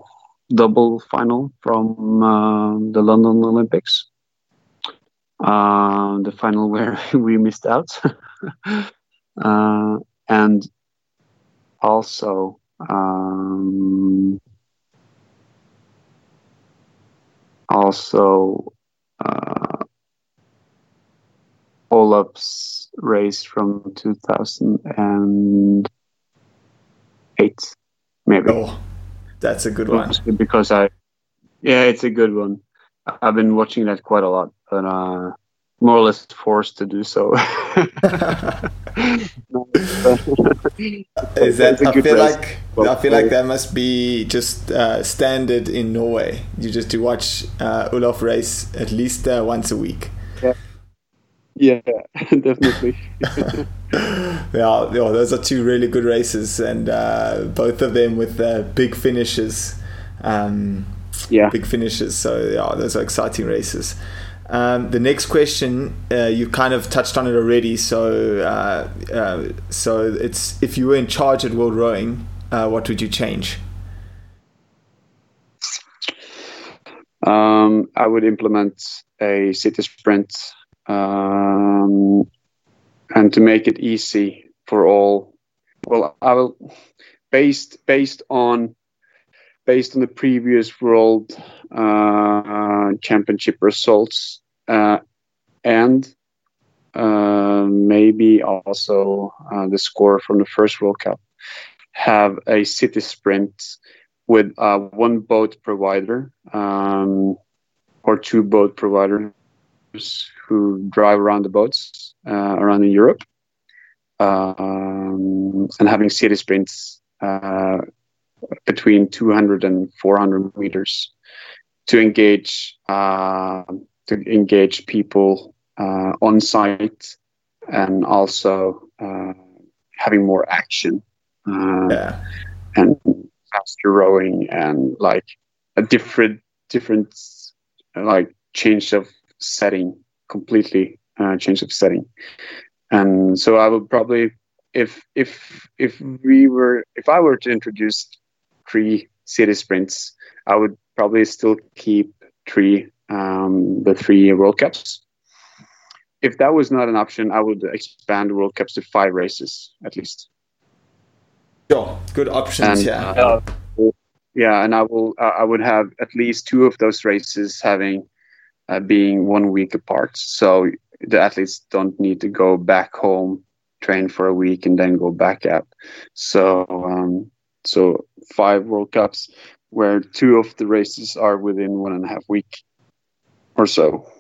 double final from uh, the London Olympics. Uh, the final where we missed out, uh, and also um, also uh, Olaf's race from 2008, maybe. Oh, that's a good one. Because I, yeah, it's a good one. I've been watching that quite a lot, but uh, more or less forced to do so. Is that? I feel race. like I feel like that must be just uh, standard in Norway. You just to watch uh, Olaf race at least uh, once a week. Yeah, definitely. yeah, yeah, those are two really good races, and uh, both of them with uh, big finishes. Um, yeah, big finishes. So yeah, those are exciting races. Um, the next question, uh, you kind of touched on it already. So, uh, uh, so it's if you were in charge at World Rowing, uh, what would you change? Um, I would implement a city sprint, um, and to make it easy for all. Well, I will based based on based on the previous world uh, championship results uh, and uh, maybe also uh, the score from the first World Cup, have a city sprint with uh, one boat provider um, or two boat providers who drive around the boats uh, around in Europe. Um, and having city sprints between 200 and 400 meters to engage uh, to engage people uh, on site and also uh, having more action uh, yeah. and faster rowing and like a different different like change of setting completely uh, change of setting and so i would probably if if if we were if i were to introduce three city sprints, I would probably still keep three um, the three World Cups. If that was not an option, I would expand World Cups to five races at least. Sure, good options. And, yeah, uh, yeah, and I will. Uh, I would have at least two of those races having uh, being one week apart. So the athletes don't need to go back home, train for a week, and then go back out. So um, so five World Cups where two of the races are within one and a half week or so.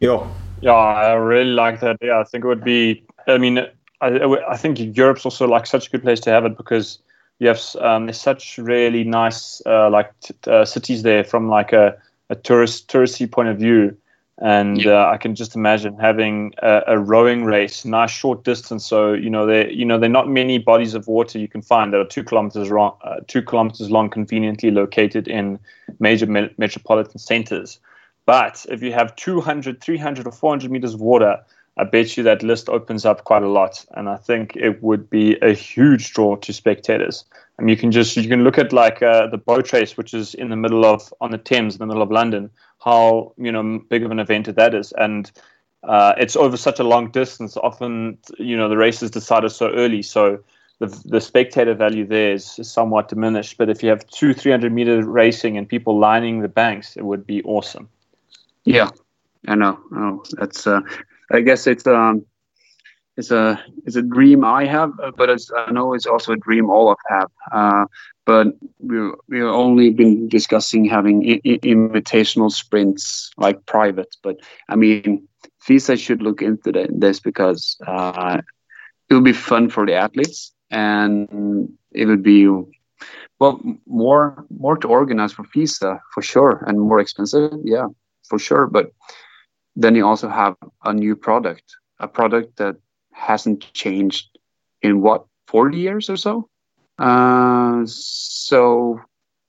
Yeah. Yeah, I really like that. Yeah, I think it would be. I mean, I, I think Europe's also like such a good place to have it because you have um, there's such really nice uh, like t- uh, cities there from like a, a tourist touristy point of view, and yeah. uh, I can just imagine having a, a, rowing race, nice short distance. So you know there you know there are not many bodies of water you can find that are two kilometers long, uh, two kilometers long, conveniently located in major me- metropolitan centers. But if you have 200, 300, or 400 meters of water, I bet you that list opens up quite a lot. And I think it would be a huge draw to spectators. I mean, you can just you can look at like uh, the boat race, which is in the middle of on the Thames, in the middle of London. How you know big of an event that is, and uh, it's over such a long distance. Often, you know, the race is decided so early, so the the spectator value there is, is somewhat diminished. But if you have two, three hundred meter racing and people lining the banks, it would be awesome. Yeah, I know. Oh, that's. Uh, I guess it's um, it's a it's a dream I have, uh, but I know it's also a dream all of have. Uh, but we we only been discussing having I- I- invitational sprints like private. But I mean, FISA should look into this because uh, it would be fun for the athletes and it would be well more more to organize for FISA for sure and more expensive. Yeah, for sure. But then you also have a new product, a product that hasn't changed in what 40 years or so. Uh, so,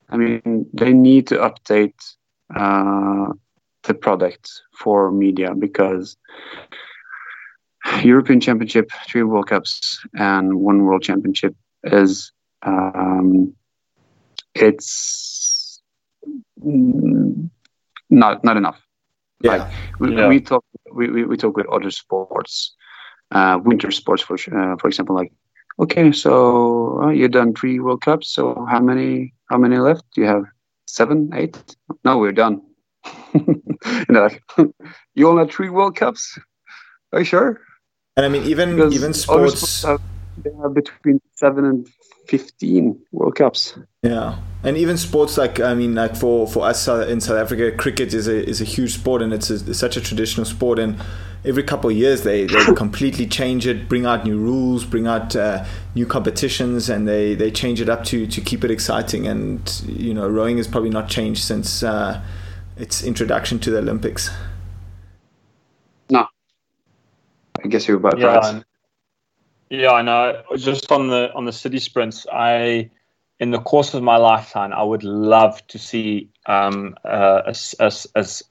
I mean, they need to update uh, the product for media because European Championship, three World Cups, and one World Championship is um, it's not not enough. Yeah. Like we, Yeah. we talk we, we, we talk with other sports, uh, winter sports for uh, for example. Like, okay, so uh, you've done three World Cups. So how many how many left? Do you have seven, eight? No, we're done. you know, like, you only have three World Cups. Are you sure? And I mean, even Because even other sports. have, they have between seven and fifteen World Cups. Yeah, and even sports like I mean, like for for us in South Africa, cricket is a is a huge sport, and it's, a, it's such a traditional sport. And every couple of years, they they completely change it, bring out new rules, bring out uh, new competitions, and they they change it up to to keep it exciting. And you know, rowing has probably not changed since uh, its introduction to the Olympics. No, I guess you're about Yeah, right. Yeah, I know. Just on the on the city sprints, I in the course of my lifetime, I would love to see um, uh,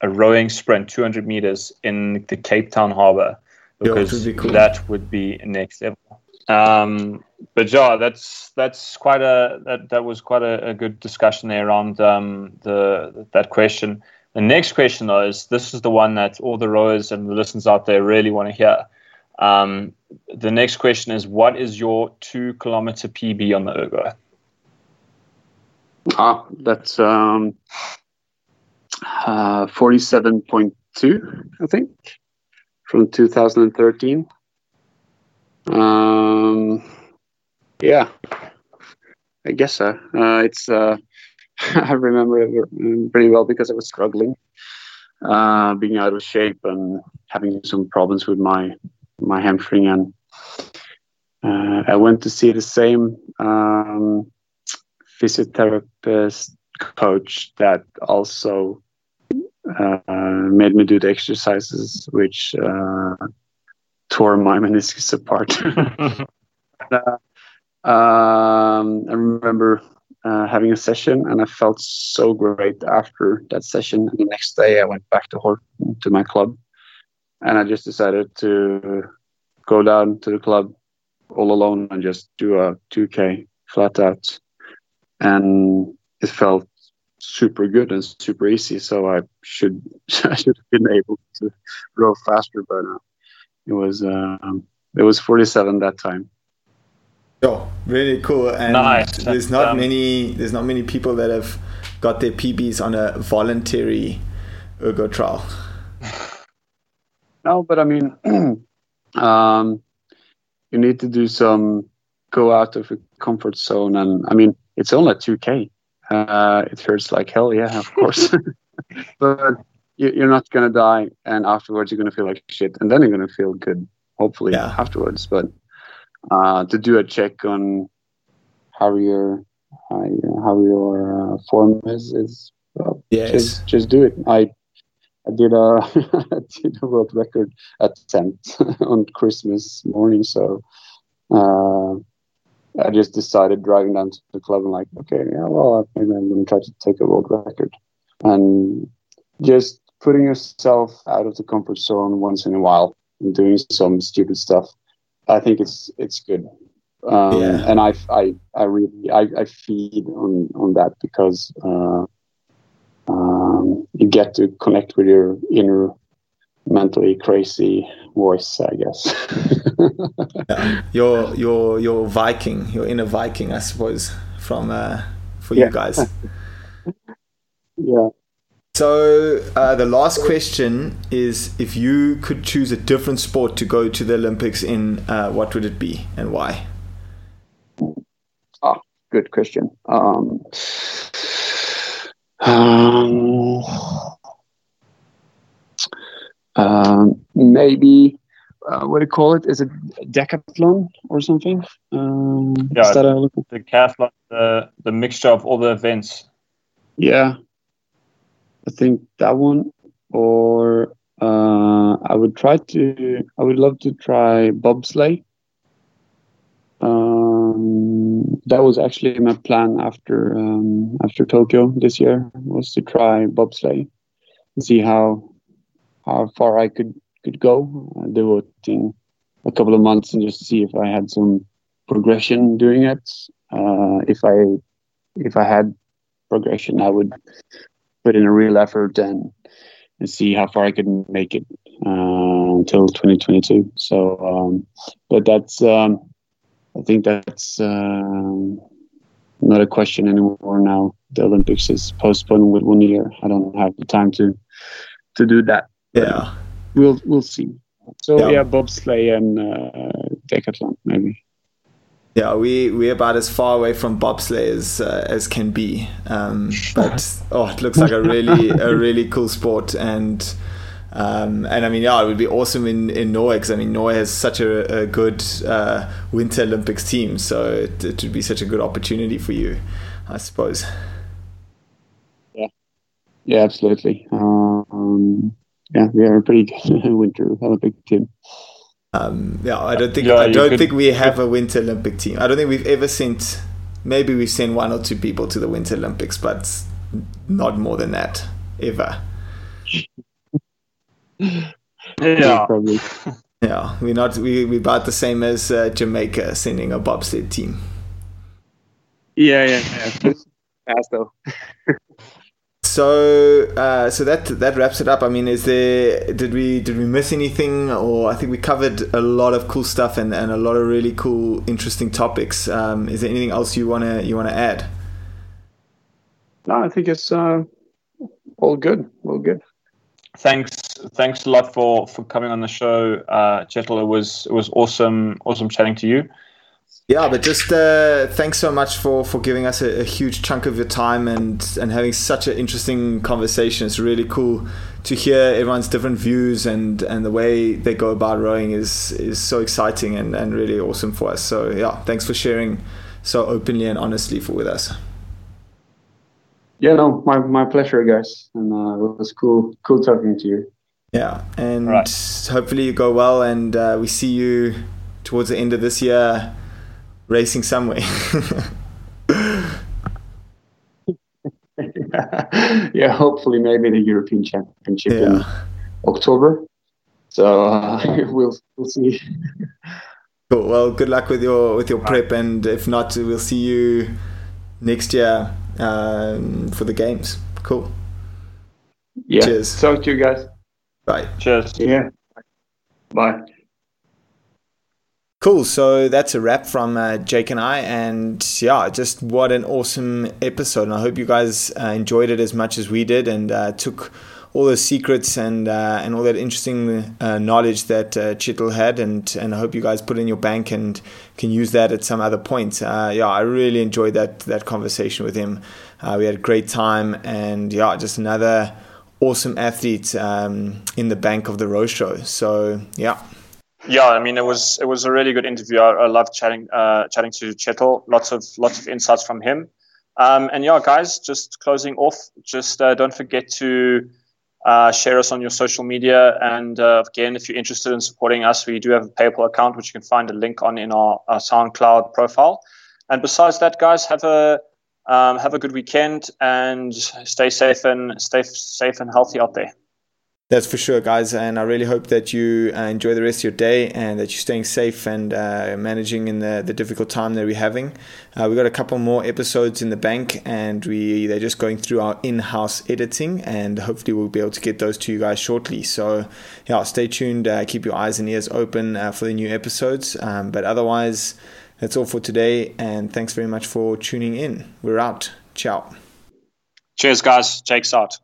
a rowing sprint, 200 meters in the Cape Town Harbour, Yeah, it because would be cool. that would be next level. Um, but yeah, that's that's quite a that, that was quite a, a good discussion there around um, the that question. The next question though is this is the one that all the rowers and the listeners out there really want to hear. Um, the next question is what is your two kilometer PB on the ergo? Ah, that's um, uh, 47.2, I think, from 2013. Um, yeah, I guess so. Uh, it's uh, I remember it pretty well because I was struggling, uh, being out of shape and having some problems with my my hamstring, and uh, I went to see the same. Um, physiotherapist coach that also uh, made me do the exercises which uh, tore my meniscus apart. uh, um, I remember uh, having a session and I felt so great after that session. And the next day I went back to Horten to my club and I just decided to go down to the club all alone and just do a 2K flat out and it felt super good and super easy. So I should I should have been able to row faster, but uh, it was um, it was 47 that time. Oh, really cool! And Nice. there's not Um, many there's not many people that have got their PBs on a voluntary ergo trial. no, but I mean, um, you need to do some go out of your comfort zone, and I mean, it's only two k. Uh, it hurts like hell, yeah, of course, but you, are not gonna die, and afterwards you're gonna feel like shit, and then you're gonna feel good, hopefully Yeah. afterwards. But uh, to do a check on how your how your, how your uh, form is is well, Yes. just just do it. I I did a I did a world record attempt on Christmas morning, so uh, I just decided driving down to the club and like, okay, yeah, well, maybe I'm going to try to take a world record, and just putting yourself out of the comfort zone once in a while and doing some stupid stuff. I think it's it's good. Um, Yeah. and I, I, I really, I, I feed on, on that because, uh, um, you get to connect with your inner mentally crazy voice, I guess. Yeah. Your your your Viking, your inner Viking, I suppose, from uh, for Yeah. you guys. yeah. So uh, the last question is: If you could choose a different sport to go to the Olympics in, uh, what would it be and why? Ah, good question. Um, um, um, maybe uh, what do you call it? Is it decathlon or something? Um, Yeah, is that a- the decathlon, the the mixture of all the events. yeah, I think that one. Or uh, I would try to. I would love to try bobsleigh. Um, that was actually my plan after um, after Tokyo this year was to try bobsleigh and see how how far I could could go, uh, devoting a couple of months and just see if I had some progression doing it. Uh, if I if I had progression, I would put in a real effort and and see how far I could make it uh, until 2022. So, um, but that's um, I think that's um, not a question anymore now. The Olympics is postponed with one year. I don't have the time to to do that. Yeah. We'll we'll see. So Yeah. yeah, bobsleigh and uh, decathlon maybe. Yeah, we we're about as far away from bobsleigh as uh, as can be. Um, but oh, it looks like a really a really cool sport, and um, and I mean, yeah, it would be awesome in in Norway because I mean, Norway has such a, a good uh, Winter Olympics team, so it, it would be such a good opportunity for you, I suppose. Yeah, yeah, absolutely. Um, yeah, we are a pretty good winter Olympic team. Um, yeah, I don't think Yeah, I don't could- think we have a Winter Olympic team. I don't think we've ever sent. Maybe we've sent one or two people to the Winter Olympics, but not more than that ever. Yeah. probably. Yeah, we're not. We we're about the same as uh, Jamaica sending a bobsled team. Yeah, yeah, yeah. Fast though. So, uh, so that that wraps it up. I mean, is there? Did we did we miss anything? Or I think we covered a lot of cool stuff and, and a lot of really cool, interesting topics. Um, is there anything else you wanna you wanna add? No, I think it's uh, all good. All good. Thanks, thanks a lot for for coming on the show, uh, Kjetil. It was it was awesome, awesome chatting to you. Yeah, but just uh, thanks so much for, for giving us a, a huge chunk of your time and, and having such an interesting conversation. It's really cool to hear everyone's different views and, and the way they go about rowing is is so exciting and, and really awesome for us. So yeah, thanks for sharing so openly and honestly for with us. Yeah, no, my, my pleasure, guys. And uh, it was cool, cool talking to you. Yeah, and Right. hopefully you go well and uh, we see you towards the end of this year racing somewhere. yeah, hopefully maybe the European Championship in. October. So uh, we'll we'll see. Cool. Well, good luck with your with your prep, and if not, we'll see you next year um, for the games. Cool. Yeah. Cheers. Talk to you guys. Bye. Cheers. Yeah. Bye. Cool. So that's a wrap from uh, Jake and I, and yeah, just what an awesome episode. And I hope you guys uh, enjoyed it as much as we did, and uh, took all the secrets and uh, and all that interesting uh, knowledge that uh, Kjetil had, and and I hope you guys put in your bank and can use that at some other point. Uh, yeah, I really enjoyed that that conversation with him. Uh, we had a great time, and yeah, just another awesome athlete um, in the bank of the Row Show. So yeah. Yeah, I mean it was it was a really good interview. I, I loved chatting uh, chatting to Kjetil. Lots of lots of insights from him. Um, and yeah, guys, just closing off. Just don't forget to uh, share us on your social media. And uh, again, if you're interested in supporting us, we do have a PayPal account, which you can find a link on in our, our SoundCloud profile. And besides that, guys, have a um, have a good weekend and stay safe and stay safe and healthy out there. That's for sure, guys. And I really hope that you uh, enjoy the rest of your day and that you're staying safe and uh, managing in the, the difficult time that we're having. Uh, we've got a couple more episodes in the bank, and we they're just going through our in-house editing, and hopefully we'll be able to get those to you guys shortly. So, yeah, stay tuned. Uh, keep your eyes and ears open uh, for the new episodes. Um, but otherwise, that's all for today, and thanks very much for tuning in. We're out. Ciao. Cheers, guys. Jake's out.